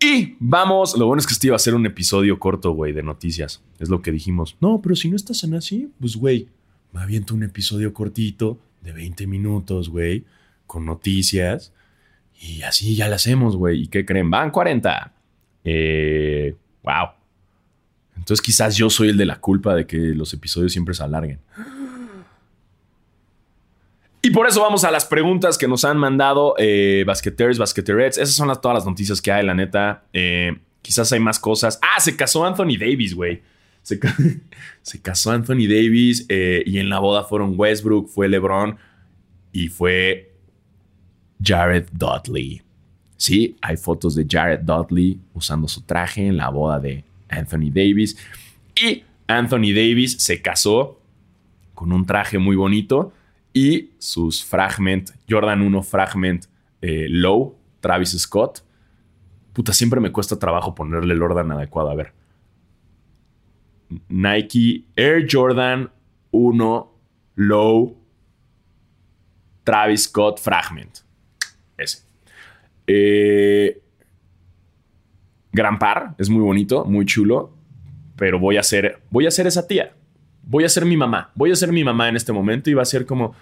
Y vamos, lo bueno es que este iba a ser un episodio corto, güey, de noticias. Es lo que dijimos. No, pero si no estás en así, pues, güey, me aviento un episodio cortito de 20 minutos, güey, con noticias. Y así ya lo hacemos, güey. ¿Y qué creen? Van 40. Eh, wow. Entonces quizás yo soy el de la culpa de que los episodios siempre se alarguen. Y por eso vamos a las preguntas que nos han mandado eh, basqueteers, basqueterets. Esas son las, todas las noticias que hay, la neta. Eh, quizás hay más cosas. Ah, se casó Anthony Davis, güey. Se, casó Anthony Davis eh, y en la boda fueron Westbrook, fue LeBron y fue Jared Dudley. Sí, hay fotos de Jared Dudley usando su traje en la boda de Anthony Davis. Y Anthony Davis se casó con un traje muy bonito y sus Fragment, Jordan 1 Fragment eh, Low, Travis Scott. Puta, siempre me cuesta trabajo ponerle el orden adecuado. A ver. Nike Air Jordan 1 Low Travis Scott Fragment. Ese. Eh, gran par, es muy bonito, muy chulo, pero voy a ser, voy a ser esa tía. Voy a ser mi mamá. Voy a ser mi mamá en este momento y va a ser como,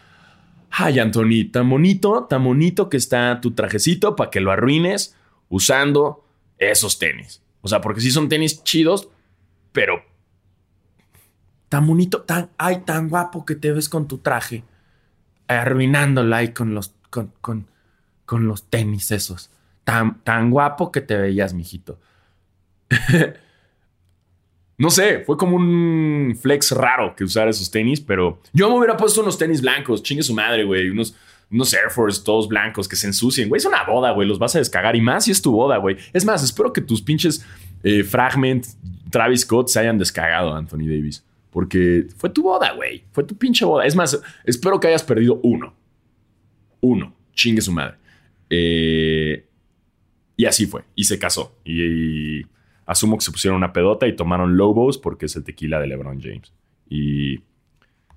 ay, Anthony, tan bonito, tan bonito que está tu trajecito para que lo arruines usando esos tenis. O sea, porque sí son tenis chidos, pero tan bonito, tan, ay, tan guapo que te ves con tu traje, arruinándola ahí con los, con, con, con los tenis esos. Tan, tan guapo que te veías, mijito. no sé, fue como un flex raro que usar esos tenis, pero yo me hubiera puesto unos tenis blancos, chingue su madre, güey, unos, Air Force todos blancos que se ensucien, güey, es una boda, güey, los vas a descagar y más si es tu boda, güey. Es más, espero que tus pinches eh, Fragment Travis Scott se hayan descagado, Anthony Davis, porque fue tu boda, güey, fue tu pinche boda. Es más, espero que hayas perdido uno. Uno, chingue su madre. Eh, y así fue, y se casó. y asumo que se pusieron una pedota y tomaron Lobos porque es el tequila de LeBron James. Y,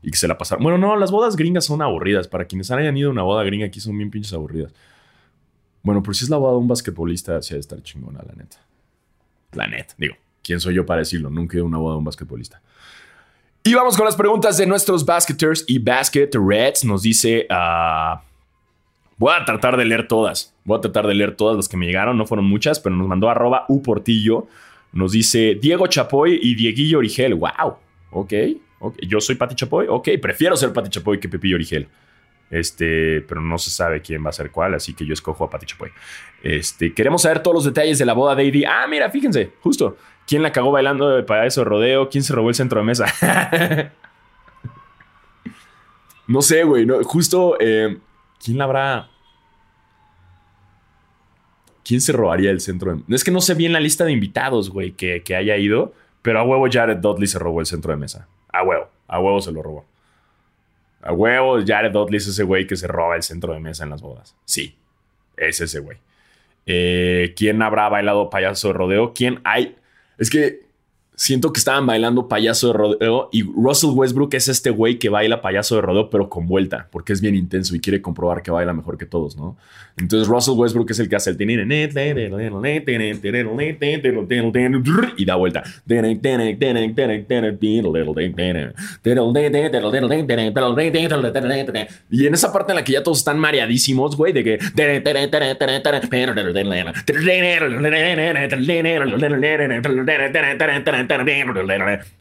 y que se la pasaron. Bueno, no, las bodas gringas son aburridas. Para quienes hayan ido a una boda gringa aquí son bien pinches aburridas. Bueno, por si es la boda de un basquetbolista, sí ha de estar chingona, la neta. La neta, digo, ¿quién soy yo para decirlo? Nunca he ido a una boda de un basquetbolista. Y vamos con las preguntas de nuestros basketers y basket reds. Nos dice. Uh, voy a tratar de leer todas. Voy a tratar de leer todas las que me llegaron. No fueron muchas, pero nos mandó arroba U Portillo. Nos dice Diego Chapoy y Dieguillo Origel. ¡Wow! Ok. okay. Yo soy Pati Chapoy. Ok, prefiero ser Pati Chapoy que Pepillo Origel. Este, pero no se sabe quién va a ser cuál, así que yo escojo a Pati Chapoy. Este, queremos saber todos los detalles de la boda de Eddie. Ah, mira, fíjense, justo. ¿Quién la cagó bailando para eso rodeo? ¿Quién se robó el centro de mesa? no sé, güey. No, justo, eh, ¿quién la habrá? ¿Quién se robaría el centro de Es que no sé bien la lista de invitados, güey, que, que, haya ido, pero a huevo Jared Dudley se robó el centro de mesa. A huevo, a huevo se lo robó. A huevo Jared Dudley es ese güey que se roba el centro de mesa en las bodas. Sí, Es ese güey. Eh, ¿Quién habrá bailado payaso de rodeo? ¿Quién hay? Es que siento que estaban bailando payaso de rodeo y Russell Westbrook es este güey que baila payaso de rodeo pero con vuelta porque es bien intenso y quiere comprobar que baila mejor que todos, ¿no? Entonces Russell Westbrook es el que hace el y da vuelta. Y en esa parte en la que ya todos están mareadísimos, güey, de que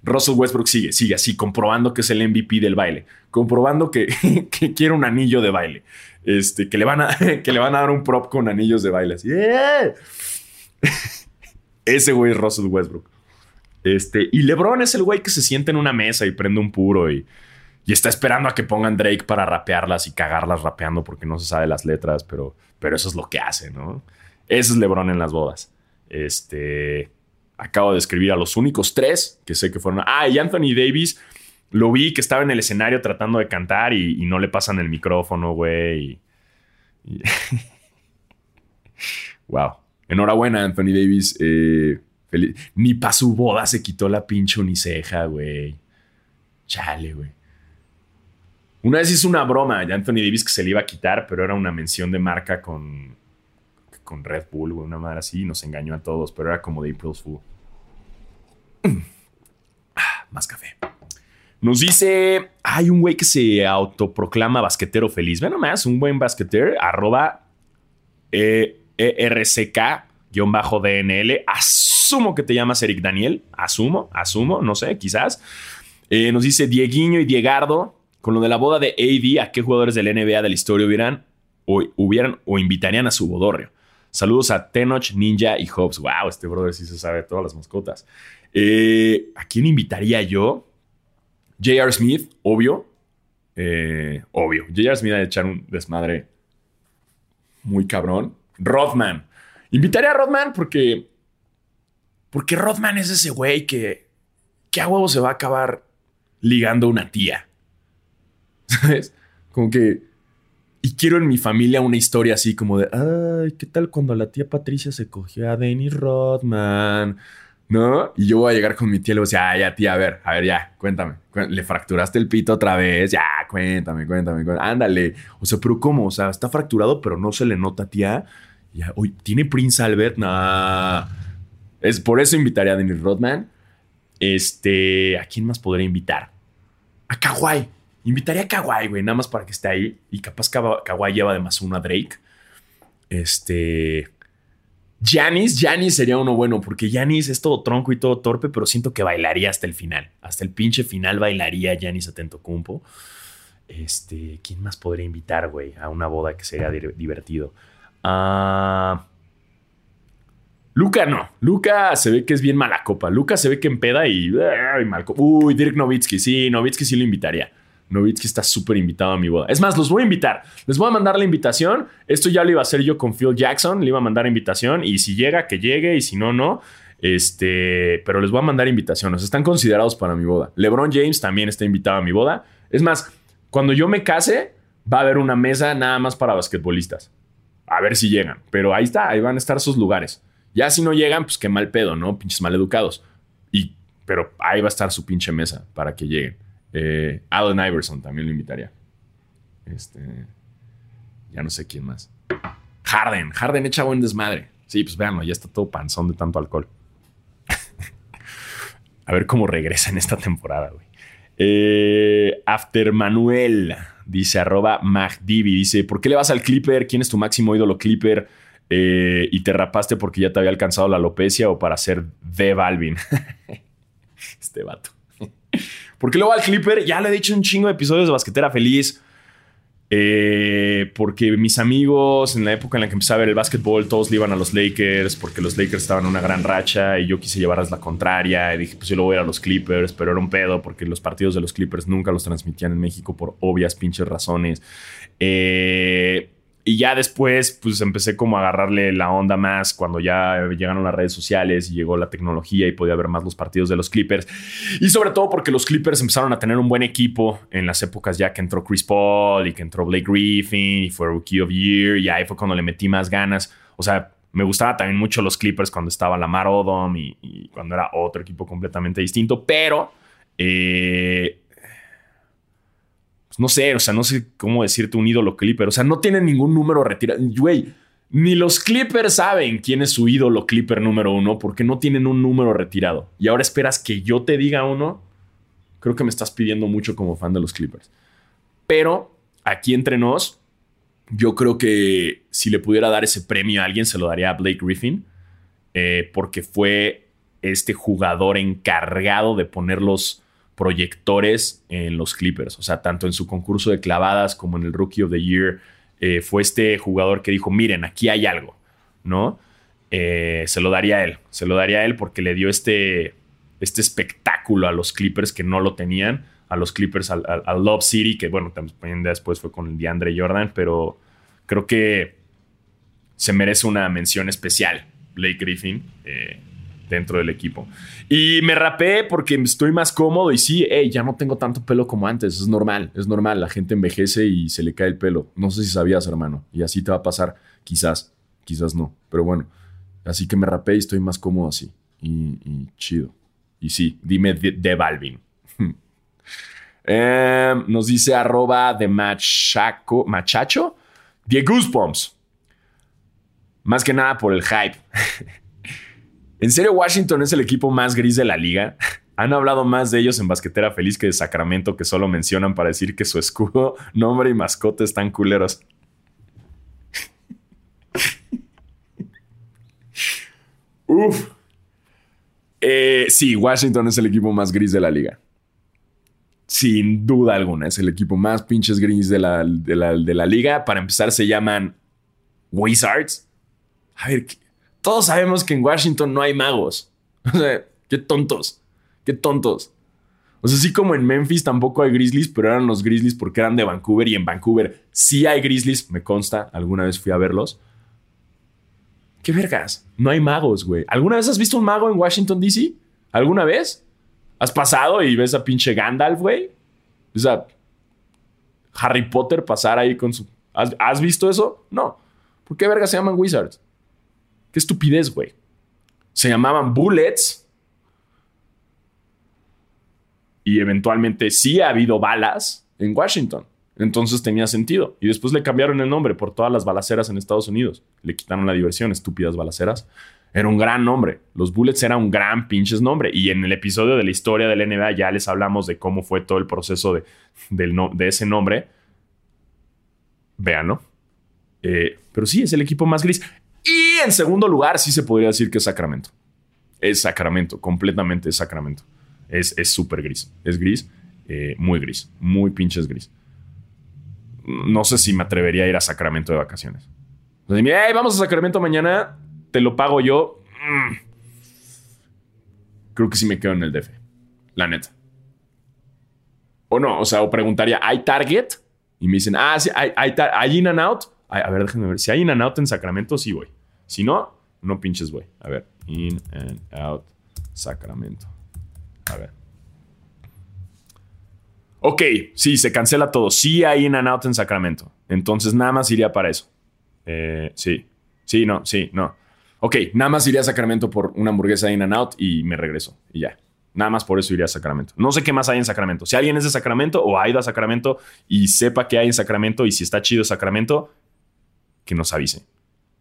Russell Westbrook sigue, sigue así, comprobando que es el MVP del baile, comprobando que, quiere un anillo de baile, este, que, le van a, que le van a dar un prop con anillos de baile. Así, ¡eh! Ese güey es Russell Westbrook. Este, y LeBron es el güey que se siente en una mesa y prende un puro y, y está esperando a que pongan Drake para rapearlas y cagarlas rapeando porque no se sabe las letras, pero, pero eso es lo que hace, ¿no? Ese es LeBron en las bodas. Este, acabo de escribir a los únicos tres que sé que fueron. Ah, y Anthony Davis, lo vi que estaba en el escenario tratando de cantar y, no le pasan el micrófono, güey. wow. Enhorabuena, Anthony Davis. Eh, Ni para su boda se quitó la pinche uniceja, güey. Chale, güey. Una vez hizo una broma de Anthony Davis que se le iba a quitar, pero era una mención de marca con, con Red Bull, una madre así, nos engañó a todos, pero era como de April's Fool. Ah, más café. Nos dice, hay un güey que se autoproclama basquetero feliz. Ve nomás, un buen basquetero, arroba ERCK-DNL. Asumo que te llamas Eric Daniel. Asumo, asumo, no sé, quizás. Eh, nos dice Dieguiño y Diegardo. Con lo de la boda de AD, ¿a qué jugadores del NBA de la historia o, hubieran, o invitarían a su bodorrio? Saludos a Tenoch, Ninja y Hobbs. Wow, este brother sí se sabe todas las mascotas. Eh, ¿A quién invitaría yo? J.R. Smith, obvio. Eh, obvio. J.R. Smith a echar un desmadre muy cabrón. Rodman. Invitaría a Rodman porque. Porque Rodman es ese güey que. que a huevo se va a acabar ligando una tía. ¿Sabes? Como que y quiero en mi familia una historia así como de, ay, ¿qué tal cuando la tía Patricia se cogió a Dennis Rodman? ¿No? Y yo voy a llegar con mi tía y le voy a decir, ah, ya, tía, a ver, a ver, ya, cuéntame. ¿Le fracturaste el pito otra vez? Ya, cuéntame, cuéntame, cuéntame. Ándale. O sea, pero ¿cómo? O sea, está fracturado, pero no se le nota, tía. Ya, hoy ¿tiene Prince Albert? Nah. Es por eso invitaría a Dennis Rodman. Este, ¿a quién más podría invitar? A Kawhi. Invitaría a Kawhi, güey, nada más para que esté ahí. Y capaz Kawhi lleva de más uno a Drake. Este. Janis, Janis sería uno bueno, porque Janis es todo tronco y todo torpe, pero siento que bailaría hasta el final. Hasta el pinche final bailaría Janis Atento Cumpo. Este, ¿quién más podría invitar, güey, a una boda que sería divertido? Ah. Luca no. Luca se ve que es bien mala copa. Luca se ve que empeda y. Ay, mal Uy, Dirk Nowitzki. Sí, Nowitzki sí lo invitaría. Novitsky está súper invitado a mi boda. Es más, los voy a invitar. Les voy a mandar la invitación. Esto ya lo iba a hacer yo con Phil Jackson. Le iba a mandar invitación. Y si llega, que llegue. Y si no, no. Este, pero les voy a mandar invitaciones. Están considerados para mi boda. LeBron James también está invitado a mi boda. Es más, cuando yo me case, va a haber una mesa nada más para basquetbolistas. A ver si llegan. Pero ahí está, ahí van a estar sus lugares. Ya si no llegan, pues qué mal pedo, ¿no? Pinches maleducados. Y, pero ahí va a estar su pinche mesa para que lleguen. Eh, Iverson también lo invitaría. Este. Ya no sé quién más. Harden. Harden echa buen desmadre. Sí, pues véanlo, ya está todo panzón de tanto alcohol. A ver cómo regresa en esta temporada, güey. Eh, After Manuel dice arroba Magdivi. Dice: ¿Por qué le vas al Clipper? ¿Quién es tu máximo ídolo Clipper? Eh, y te rapaste porque ya te había alcanzado la alopecia o para ser de Balvin. este vato. Porque luego al Clipper, ya le he dicho un chingo de episodios de Basquetera Feliz. Eh, porque mis amigos, en la época en la que empecé a ver el básquetbol, todos le iban a los Lakers, porque los Lakers estaban en una gran racha y yo quise llevarles la contraria. Y dije, pues yo lo voy a ir a los Clippers, pero era un pedo porque los partidos de los Clippers nunca los transmitían en México por obvias pinches razones. Eh, Y ya después, pues empecé como a agarrarle la onda más cuando ya llegaron las redes sociales y llegó la tecnología y podía ver más los partidos de los Clippers. Y sobre todo porque los Clippers empezaron a tener un buen equipo en las épocas ya que entró Chris Paul y que entró Blake Griffin y fue Rookie of Year. Y ahí fue cuando le metí más ganas. O sea, me gustaba también mucho los Clippers cuando estaba Lamar Odom y, y cuando era otro equipo completamente distinto. Pero eh, pues, no sé, o sea, no sé cómo decirte un ídolo Clipper. O sea, no tiene ningún número retirado. Güey, ni los Clippers saben quién es su ídolo Clipper número uno porque no tienen un número retirado. Y ahora esperas que yo te diga uno. Creo que me estás pidiendo mucho como fan de los Clippers. Pero aquí entre nos, yo creo que si le pudiera dar ese premio a alguien, se lo daría a Blake Griffin. Eh, porque fue este jugador encargado de ponerlos proyectores en los Clippers. O sea, tanto en su concurso de clavadas como en el Rookie of the Year, eh, fue este jugador que dijo, miren, aquí hay algo, ¿no? Eh, se lo daría a él, se lo daría a él porque le dio este, este espectáculo a los Clippers que no lo tenían, a los Clippers, al, Love City, que bueno, también después fue con el DeAndre Jordan, pero creo que se merece una mención especial, Blake Griffin. Eh, dentro del equipo. Y me rapé porque estoy más cómodo y sí, hey, ya no tengo tanto pelo como antes, es normal, es normal, la gente envejece y se le cae el pelo. No sé si sabías, hermano, y así te va a pasar, quizás, quizás no, pero bueno, así que me rapé y estoy más cómodo así, y, chido. Y sí, dime de, Balvin. Em, nos dice arroba de machaco, machacho, de Goosebumps. Más que nada por el hype. ¿En serio Washington es el equipo más gris de la liga? Han hablado más de ellos en Basquetera Feliz que de Sacramento, que solo mencionan para decir que su escudo, nombre y mascota están culeros. Uf. Eh, sí, Washington es el equipo más gris de la liga. Sin duda alguna, es el equipo más pinches gris de la, de la, de la liga. Para empezar, se llaman Wizards. A ver, todos sabemos que en Washington no hay magos. O sea, qué tontos. Qué tontos. O sea, así como en Memphis tampoco hay Grizzlies, pero eran los Grizzlies porque eran de Vancouver y en Vancouver sí hay Grizzlies, me consta, alguna vez fui a verlos. ¿Qué vergas? No hay magos, güey. ¿Alguna vez has visto un mago en Washington, D.C.? ¿Alguna vez? ¿Has pasado y ves a pinche Gandalf, güey? O sea, Harry Potter pasar ahí con su... ¿Has, ¿Has visto eso? No. ¿Por qué vergas se llaman Wizards? Qué estupidez, güey. Se llamaban Bullets. Y eventualmente sí ha habido balas en Washington. Entonces tenía sentido. Y después le cambiaron el nombre por todas las balaceras en Estados Unidos. Le quitaron la diversión, estúpidas balaceras. Era un gran nombre. Los Bullets era un gran pinches nombre. Y en el episodio de la historia del NBA ya les hablamos de cómo fue todo el proceso de, de ese nombre. Véanlo. Eh, pero sí, es el equipo más gris. Y en segundo lugar, sí se podría decir que es Sacramento. Es Sacramento, completamente es Sacramento. Es súper gris. Es gris, eh, muy gris, muy pinches gris. No sé si me atrevería a ir a Sacramento de vacaciones. O vamos a Sacramento mañana, te lo pago yo. Mm. Creo que sí me quedo en el DF. La neta. O no, o sea, o preguntaría, ¿hay Target? Y me dicen, ah, sí, hay, hay, hay In and Out a ver, déjenme ver. Si hay In and Out en Sacramento, sí voy. Si no, no pinches voy. A ver. In and Out Sacramento. A ver. Ok, sí, se cancela todo. Sí hay In and Out en Sacramento. Entonces nada más iría para eso. Eh, sí. Sí, no, sí, no. Ok, nada más iría a Sacramento por una hamburguesa In and Out y me regreso. Y ya. Nada más por eso iría a Sacramento. No sé qué más hay en Sacramento. Si alguien es de Sacramento o ha ido a Sacramento y sepa qué hay en Sacramento y si está chido Sacramento, que nos avise.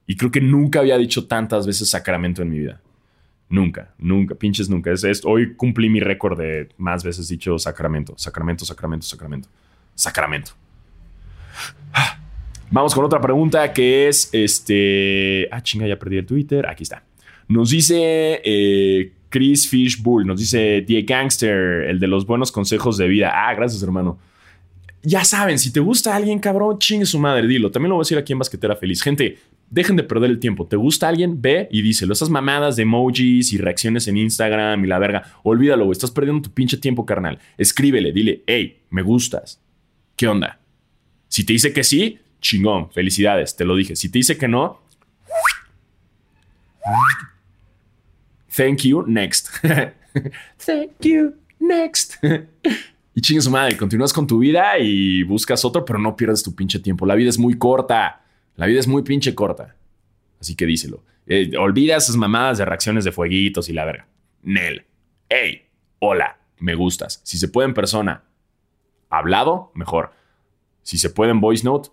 Y creo que nunca había dicho tantas veces Sacramento en mi vida. Nunca, nunca, pinches nunca. Es, hoy cumplí mi récord de más veces dicho Sacramento, Sacramento, Sacramento, Sacramento, Sacramento. Vamos con otra pregunta que es este. Ah, chinga, ya perdí el Twitter. Aquí está. Nos dice eh, Chris Fishbull, nos dice The Gangster, el de los buenos consejos de vida. Ah, gracias, hermano ya saben, si te gusta alguien, cabrón, chingue su madre, dilo. También lo voy a decir aquí en Basquetera Feliz. Gente, dejen de perder el tiempo. ¿Te gusta alguien? Ve y díselo. Esas mamadas de emojis y reacciones en Instagram y la verga. Olvídalo. Estás perdiendo tu pinche tiempo, carnal. Escríbele, dile, hey, me gustas. ¿Qué onda? Si te dice que sí, chingón, felicidades, te lo dije. Si te dice que no, thank you, next. thank you, next. y chingue su madre, continúas con tu vida y buscas otro, pero no pierdas tu pinche tiempo. La vida es muy corta. La vida es muy pinche corta. Así que díselo. Eh, olvida esas mamadas de reacciones de fueguitos y la verga. Nel. Hey, hola, me gustas. Si se puede en persona, hablado, mejor. Si se puede en voice note,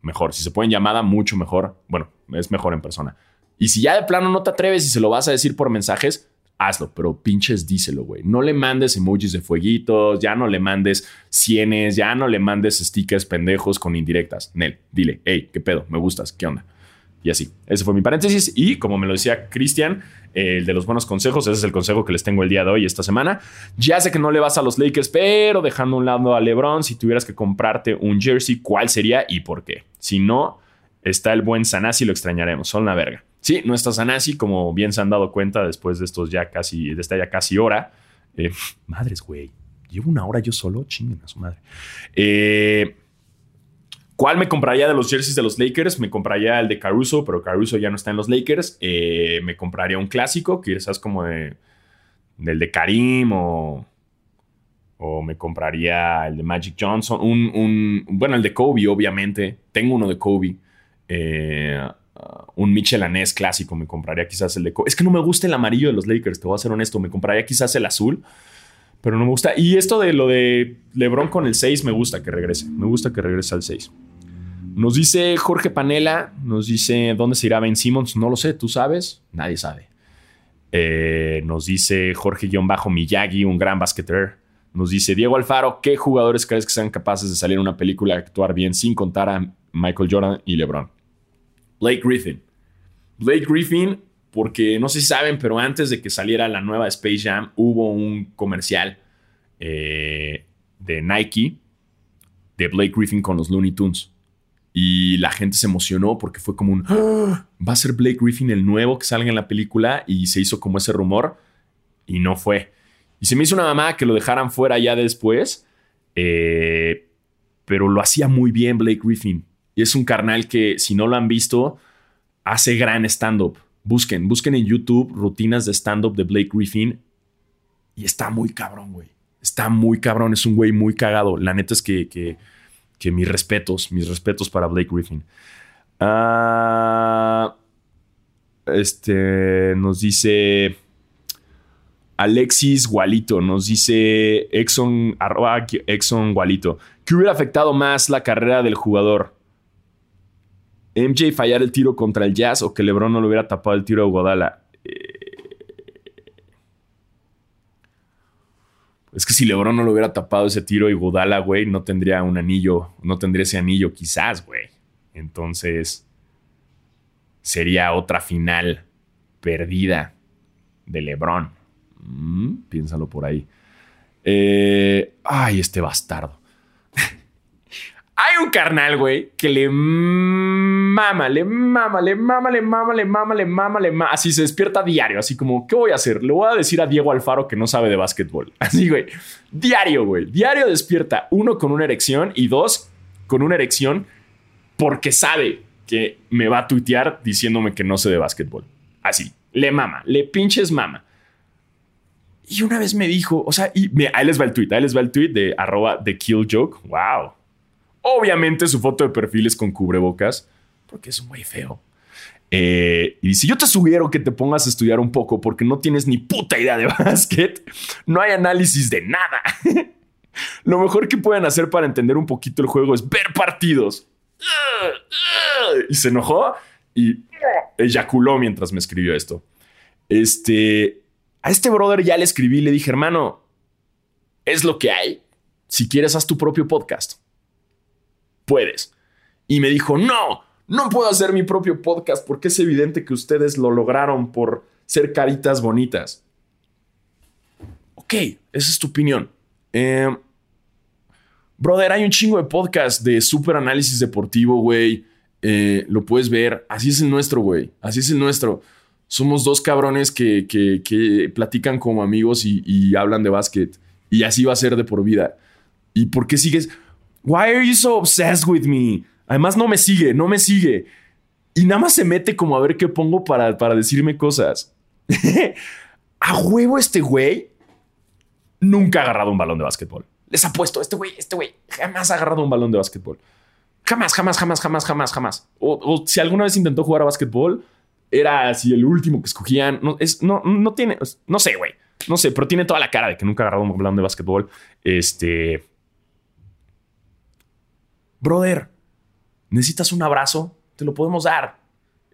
mejor. Si se puede en llamada, mucho mejor. Bueno, es mejor en persona. Y si ya de plano no te atreves y se lo vas a decir por mensajes, hazlo, pero pinches díselo, güey. No le mandes emojis de fueguitos, ya no le mandes cienes, ya no le mandes stickers pendejos con indirectas. Nel, dile, hey, ¿qué pedo? Me gustas, ¿qué onda? Y así. Ese fue mi paréntesis. Y como me lo decía Cristian, el de los buenos consejos, ese es el consejo que les tengo el día de hoy, esta semana. Ya sé que no le vas a los Lakers, pero dejando un lado a LeBron, si tuvieras que comprarte un jersey, ¿cuál sería y por qué? Si no, está el buen Sanasi, lo extrañaremos. Son la verga. Sí, no está Sanasi, como bien se han dado cuenta después de estos ya casi, de esta ya casi hora. Eh, madres, güey. Llevo una hora yo solo, chinguen a su madre. Eh, ¿Cuál me compraría de los jerseys de los Lakers? Me compraría el de Caruso, pero Caruso ya no está en los Lakers. Eh, me compraría un clásico, quizás como de, del de Karim o, o me compraría el de Magic Johnson. Un, bueno, el de Kobe, obviamente. Tengo uno de Kobe. Eh, un Mitchell Anés clásico. Me compraría quizás el de. Es que no me gusta el amarillo de los Lakers, te voy a ser honesto. Me compraría quizás el azul pero no me gusta. Y esto de lo de LeBron con el 6 me gusta que regrese. Me gusta que regrese al 6. Nos dice Jorge Panela, nos dice dónde se irá Ben Simmons. No lo sé, ¿tú sabes? Nadie sabe. Eh, nos dice Jorge-Miyagi, un gran basqueter. Nos dice Diego Alfaro, ¿qué jugadores crees que sean capaces de salir en una película y actuar bien sin contar a Michael Jordan y LeBron? Blake Griffin. Blake Griffin, porque no sé si saben, pero antes de que saliera la nueva Space Jam, hubo un comercial eh, de Nike de Blake Griffin con los Looney Tunes. Y la gente se emocionó porque fue como un, ¡Ah! va a ser Blake Griffin el nuevo que salga en la película y se hizo como ese rumor y no fue. Y se me hizo una mamá que lo dejaran fuera ya después, eh, pero lo hacía muy bien Blake Griffin. Y es un carnal que si no lo han visto, hace gran stand-up. Busquen, busquen en YouTube rutinas de stand-up de Blake Griffin y está muy cabrón, güey. Está muy cabrón, es un güey muy cagado. La neta es que, que mis respetos, mis respetos para Blake Griffin. Ah, este nos dice Alexis Gualito, nos dice Exxon, arroba Exxon Gualito. ¿Qué hubiera afectado más la carrera del jugador? ¿MJ fallar el tiro contra el Jazz o que LeBron no le hubiera tapado el tiro a Guadala? Es que si LeBron no lo hubiera tapado ese tiro y Godala, güey, no tendría un anillo, no tendría ese anillo quizás, güey. Entonces, sería otra final perdida de LeBron. Mm, piénsalo por ahí. Eh, ay, este bastardo. Hay un carnal, güey, que le mama, le mama, le mama, le mama, le mama, le mama, le mama. Así se despierta diario, así como, ¿qué voy a hacer? Le voy a decir a Diego Alfaro que no sabe de básquetbol. Así, güey. Diario, güey. Diario despierta. Uno, con una erección y dos, con una erección porque sabe que me va a tuitear diciéndome que no sé de básquetbol. Así. Le mama, le pinches mama. Y una vez me dijo, o sea, y ahí les va el tweet, ahí les va el tweet de arroba The Joke. Wow. Obviamente su foto de perfil es con cubrebocas, porque es un feo. Eh, y si yo te sugiero que te pongas a estudiar un poco porque no tienes ni puta idea de básquet, no hay análisis de nada. Lo mejor que pueden hacer para entender un poquito el juego es ver partidos. Y se enojó y eyaculó mientras me escribió esto. Este, a este brother ya le escribí y le dije, hermano, es lo que hay. Si quieres, haz tu propio podcast puedes. Y me dijo, no, no puedo hacer mi propio podcast porque es evidente que ustedes lo lograron por ser caritas bonitas. Ok, esa es tu opinión. Eh, brother, hay un chingo de podcast de super análisis deportivo, güey. Eh, lo puedes ver. Así es el nuestro, güey. Así es el nuestro. Somos dos cabrones que, platican como amigos y, y hablan de básquet. Y así va a ser de por vida. ¿Y por qué sigues? Why are you so obsessed with me? Además, no me sigue, no me sigue. Y nada más se mete como a ver qué pongo para, para decirme cosas. a huevo este güey nunca ha agarrado un balón de básquetbol. Les apuesto, este güey, este güey jamás ha agarrado un balón de básquetbol. Jamás, jamás, jamás, jamás, jamás, jamás. O, si alguna vez intentó jugar a básquetbol, era así el último que escogían. No, es, no, no tiene, no sé, güey. No sé, pero tiene toda la cara de que nunca ha agarrado un balón de básquetbol. Este. Brother, necesitas un abrazo, te lo podemos dar.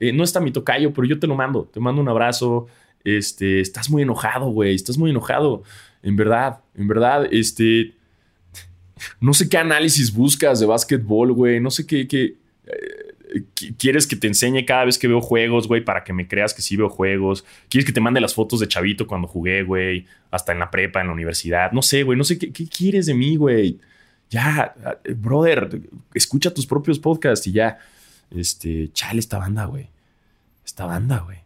Eh, no está mi tocayo, pero yo te lo mando. Te mando un abrazo. Este, estás muy enojado, güey. Estás muy enojado. En verdad, en verdad, este. No sé qué análisis buscas de básquetbol, güey. No sé qué, qué, eh, quieres que te enseñe cada vez que veo juegos, güey, para que me creas que sí veo juegos. Quieres que te mande las fotos de chavito cuando jugué, güey, hasta en la prepa, en la universidad. No sé, güey, no sé qué, qué quieres de mí, güey. Ya, brother, escucha tus propios podcasts y ya. Este, chale esta banda, güey. Esta banda, güey.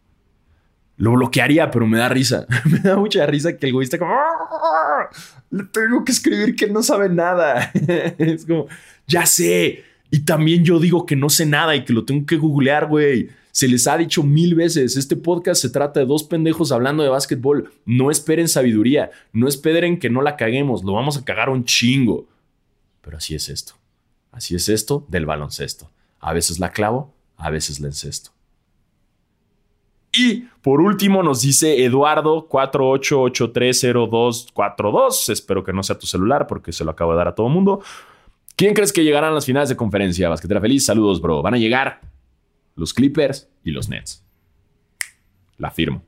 Lo bloquearía, pero me da risa. me da mucha risa que el güey como. Ah, le tengo que escribir que no sabe nada. es como, ya sé. Y también yo digo que no sé nada y que lo tengo que googlear, güey. Se les ha dicho mil veces, este podcast se trata de dos pendejos hablando de básquetbol. No esperen sabiduría, no esperen que no la caguemos, lo vamos a cagar un chingo. Pero así es esto. Así es esto del baloncesto. A veces la clavo, a veces la encesto. Y por último nos dice Eduardo 48830242. Espero que no sea tu celular porque se lo acabo de dar a todo mundo. ¿Quién crees que llegarán a las finales de conferencia? Basquetera feliz, saludos, bro. Van a llegar los Clippers y los Nets. La firmo.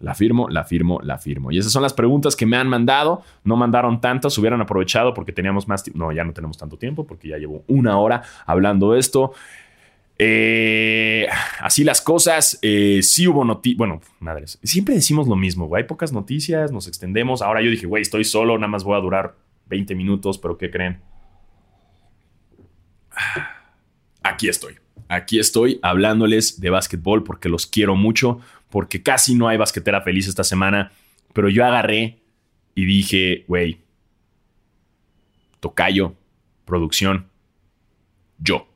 La firmo, la firmo, la firmo. Y esas son las preguntas que me han mandado. No mandaron tantas, hubieran aprovechado porque teníamos más tiempo. No, ya no tenemos tanto tiempo porque ya llevo una hora hablando de esto. Eh, así las cosas. Eh, sí hubo noticias. Bueno, madres. Siempre decimos lo mismo, güey. Hay pocas noticias, nos extendemos. Ahora yo dije, güey, estoy solo, nada más voy a durar 20 minutos, pero ¿qué creen? Aquí estoy. Aquí estoy hablándoles de básquetbol porque los quiero mucho, porque casi no hay basquetera feliz esta semana, pero yo agarré y dije, güey, tocayo, producción, yo,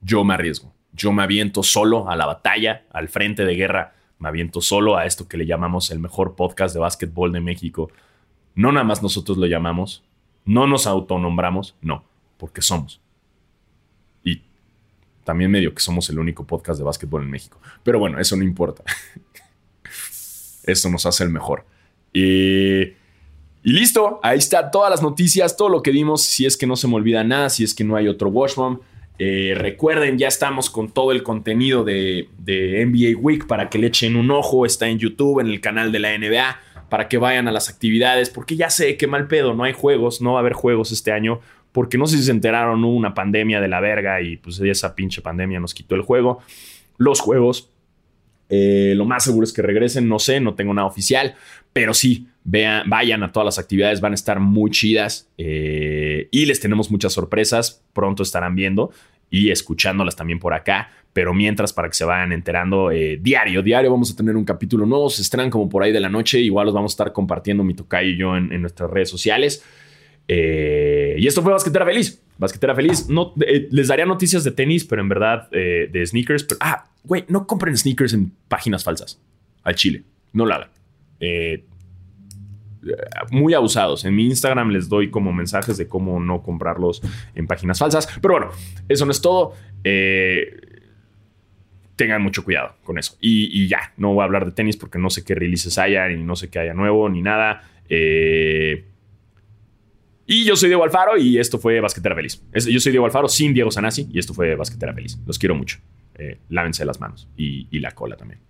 yo me arriesgo, yo me aviento solo a la batalla, al frente de guerra, me aviento solo a esto que le llamamos el mejor podcast de básquetbol de México. No nada más nosotros lo llamamos, no nos autonombramos, no, porque somos. También medio que somos el único podcast de básquetbol en México. Pero bueno, eso no importa. Eso nos hace el mejor. Y, y listo, ahí está todas las noticias, todo lo que dimos. Si es que no se me olvida nada, si es que no hay otro Washroom. Eh, recuerden, ya estamos con todo el contenido de, de, NBA Week para que le echen un ojo. Está en YouTube, en el canal de la NBA, para que vayan a las actividades. Porque ya sé que mal pedo, no hay juegos, no va a haber juegos este año. Porque no sé si se enteraron, hubo una pandemia de la verga y pues esa pinche pandemia nos quitó el juego. Los juegos eh, lo más seguro es que regresen, no sé, no tengo nada oficial, pero sí, vean, vayan a todas las actividades, van a estar muy chidas eh, y les tenemos muchas sorpresas, pronto estarán viendo y escuchándolas también por acá, pero mientras para que se vayan enterando eh, diario, diario vamos a tener un capítulo nuevo, se estrenan como por ahí de la noche, igual los vamos a estar compartiendo mi tocayo y yo en, nuestras redes sociales. Y esto fue Basquetera Feliz. Basquetera Feliz. No, les daría noticias de tenis, pero en verdad de sneakers. Pero, ah, Güey, no compren sneakers en páginas falsas. Al chile. No lo hagan. Eh, muy abusados. En mi Instagram les doy como mensajes de cómo no comprarlos en páginas falsas. Pero bueno, eso no es todo. Eh, tengan mucho cuidado con eso. Y, ya, no voy a hablar de tenis porque no sé qué releases haya, ni no sé qué haya nuevo, ni nada. Eh, y yo soy Diego Alfaro y esto fue Basquetera Feliz. Yo soy Diego Alfaro sin Diego Sanasi y esto fue Basquetera Feliz. Los quiero mucho. Eh, lávense las manos y, y la cola también.